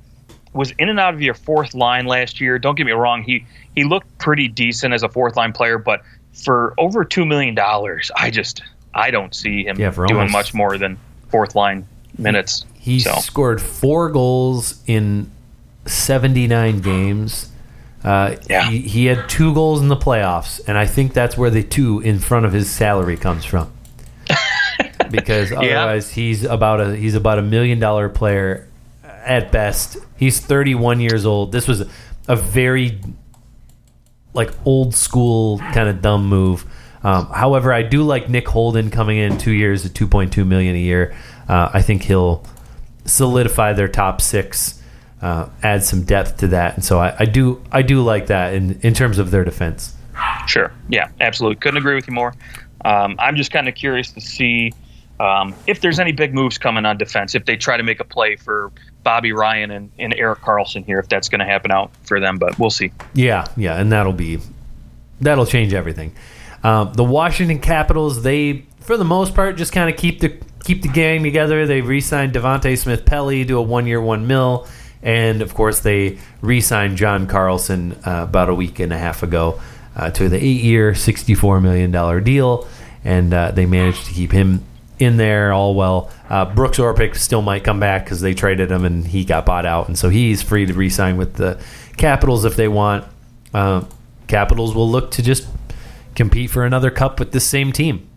was in and out of your fourth line last year. Don't get me wrong; he he looked pretty decent as a fourth line player, but for over two million dollars, I just I don't see him Yeah, doing almost- much more than fourth line minutes. He so scored four goals in 79 games. Uh, Yeah. he, he had two goals in the playoffs, and I think that's where the two in front of his salary comes from. [laughs] because otherwise, he's about a he's about a million dollar player at best. He's 31 years old. This was a very like old school kind of dumb move. Um, however, I do like Nick Holden coming in two years at 2.2 million a year. Uh, I think he'll solidify their top six, uh, add some depth to that, and so I, I do I do like that in in terms of their defense. Sure. Yeah, absolutely. Couldn't agree with you more. Um, I'm just kind of curious to see um, if there's any big moves coming on defense. If they try to make a play for Bobby Ryan and, and Erik Karlsson here, if that's going to happen out for them, but we'll see. Yeah, yeah, and that'll be that'll change everything. Um, the Washington Capitals, they for the most part just kind of keep the keep the gang together. They re-signed Devante Smith Pelly to a one-year, one mil, and of course they re-signed John Carlson uh, about a week and a half ago uh, to the eight-year, sixty-four million dollar deal, and uh, they managed to keep him in there all well. Uh, Brooks Orpik still might come back because they traded him and he got bought out, and so he's free to re-sign with the Capitals if they want. Uh, Capitals will look to just compete for another cup with this same team.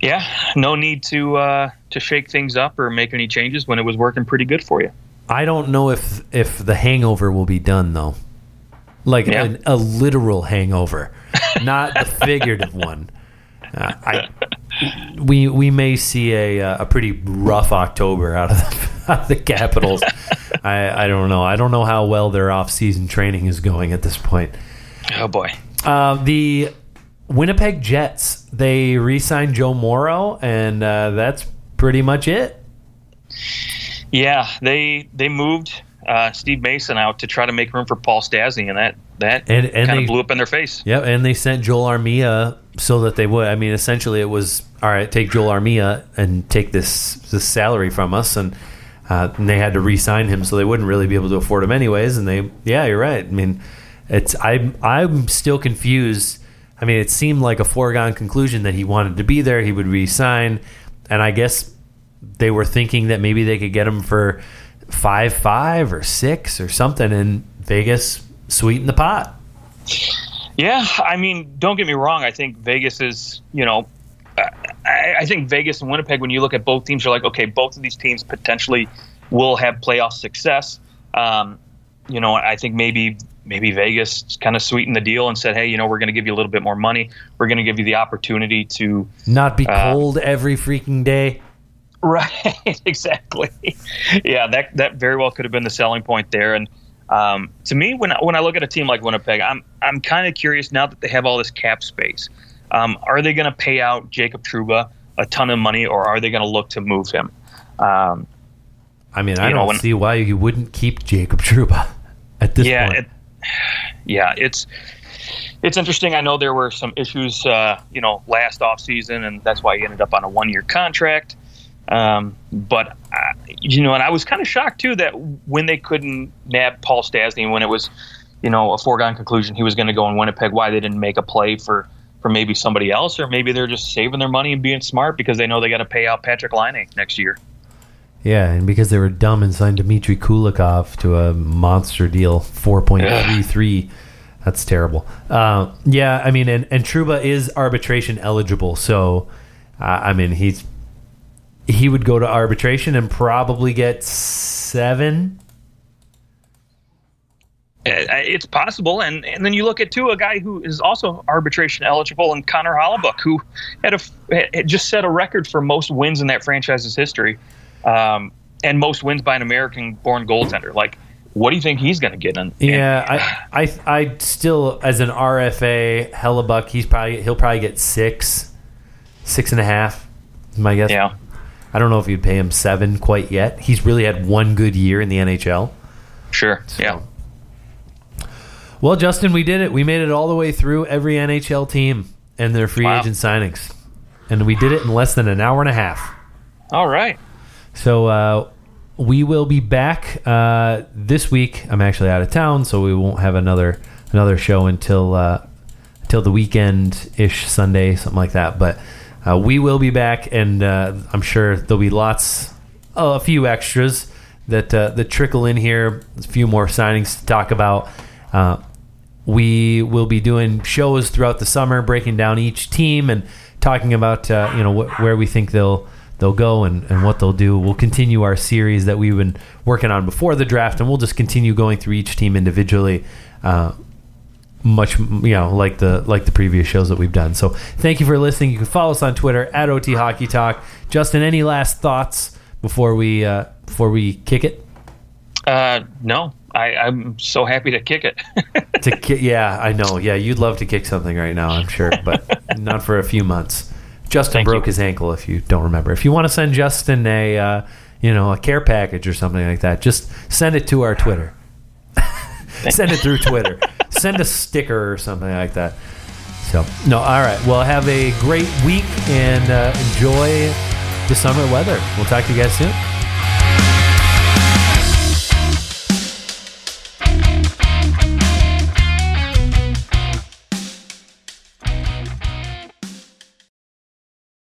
Yeah, no need to uh, to shake things up or make any changes when it was working pretty good for you. I don't know if if the hangover will be done though, like Yeah. an, a literal hangover, not the [laughs] figurative one. Uh, I we we may see a uh, a pretty rough October out of the, [laughs] out of the Capitals. [laughs] I I don't know. I don't know how well their off season training is going at this point. Oh boy. Uh, the Winnipeg Jets they re-signed Joe Morrow, and uh, that's pretty much it. Yeah, they they moved uh, Steve Mason out to try to make room for Paul Stastny, and that that And- and kind they- of blew up in their face. Yep, and they sent Joel Armia so that they would. I mean, essentially, it was all right. Take Joel Armia and take this this salary from us, and, uh, and they had to re-sign him, so they wouldn't really be able to afford him anyways. And they, yeah, you're right. I mean, it's I'm I'm still confused. I mean, it seemed like a foregone conclusion that he wanted to be there. He would re-sign, and I guess they were thinking that maybe they could get him for five five or six or something, and Vegas sweetened the pot. Yeah, I mean, don't get me wrong. I think Vegas is, you know, I, I think Vegas and Winnipeg. When you look at both teams, you're like, okay, both of these teams potentially will have playoff success. Um, you know, I think maybe maybe Vegas kind of sweetened the deal and said, hey, you know, we're going to give you a little bit more money. We're going to give you the opportunity to Not be Uh, cold every freaking day. [laughs] Right, exactly. [laughs] Yeah, that that very well could have been the selling point there. And um, to me, when I, when I look at a team like Winnipeg, I'm I'm kind of curious now that they have all this cap space. Um, are they going to pay out Jacob Trouba a ton of money, or are they going to look to move him? Um, I mean, I don't when- see why you wouldn't keep Jacob Trouba [laughs] at this yeah, point. it, yeah, it's it's interesting. I know there were some issues, uh, you know, last off season, and that's why he ended up on a one year contract. Um, but uh, you know, and I was kind of shocked too that when they couldn't nab Paul Stastny, when it was, you know, a foregone conclusion he was going to go in Winnipeg, why they didn't make a play for for maybe somebody else, or maybe they're just saving their money and being smart because they know they got to pay out Patrik Laine next year. Yeah, and because they were dumb and signed Dmitry Kulikov to a monster deal, four point three three. That's terrible. Uh, yeah, I mean, and, and Trouba is arbitration eligible, so uh, I mean, he's he would go to arbitration and probably get seven. It's possible, and and then you look at too a guy who is also arbitration eligible, and Connor Hellebuyck, who had a had just set a record for most wins in that franchise's history, um, and most wins by an American-born goaltender. Like, what do you think he's going to get in? Yeah, [sighs] I, I, I still as an RFA Hellebuyck, he's probably he'll probably get six, six and a half. My guess. Yeah. I don't know if you'd pay him seven quite yet. He's really had one good year in the NHL. Sure. So. Yeah. Well, Justin, we did it. We made it all the way through every NHL team and their free wow. agent signings, and we did it in less than an hour and a half. All right. So uh, we will be back uh, this week. I'm actually out of town, so we won't have another another show until uh, until the weekend ish Sunday, something like that. But uh, we will be back, and uh, I'm sure there'll be lots, oh, a few extras that uh, that trickle in here. A few more signings to talk about. Uh, we will be doing shows throughout the summer, breaking down each team and talking about uh, you know wh- where we think they'll they'll go and, and what they'll do. We'll continue our series that we've been working on before the draft, and we'll just continue going through each team individually. Uh, much you know like the like the previous shows that we've done. So thank you for listening. You can follow us on Twitter at OT Hockey Talk. Justin, any last thoughts before we uh, before we kick it? Uh, no, I, I'm so happy to kick it. [laughs] to ki- yeah, I know. Yeah, you'd love to kick something right now, I'm sure, but [laughs] not for a few months. Justin Thank broke you. his ankle. If you don't remember, if you want to send Justin a uh, you know a care package or something like that, just send it to our Twitter. [laughs] send it through Twitter. Send a sticker or something like that. So no, all right. Well, have a great week and uh, enjoy the summer weather. We'll talk to you guys soon.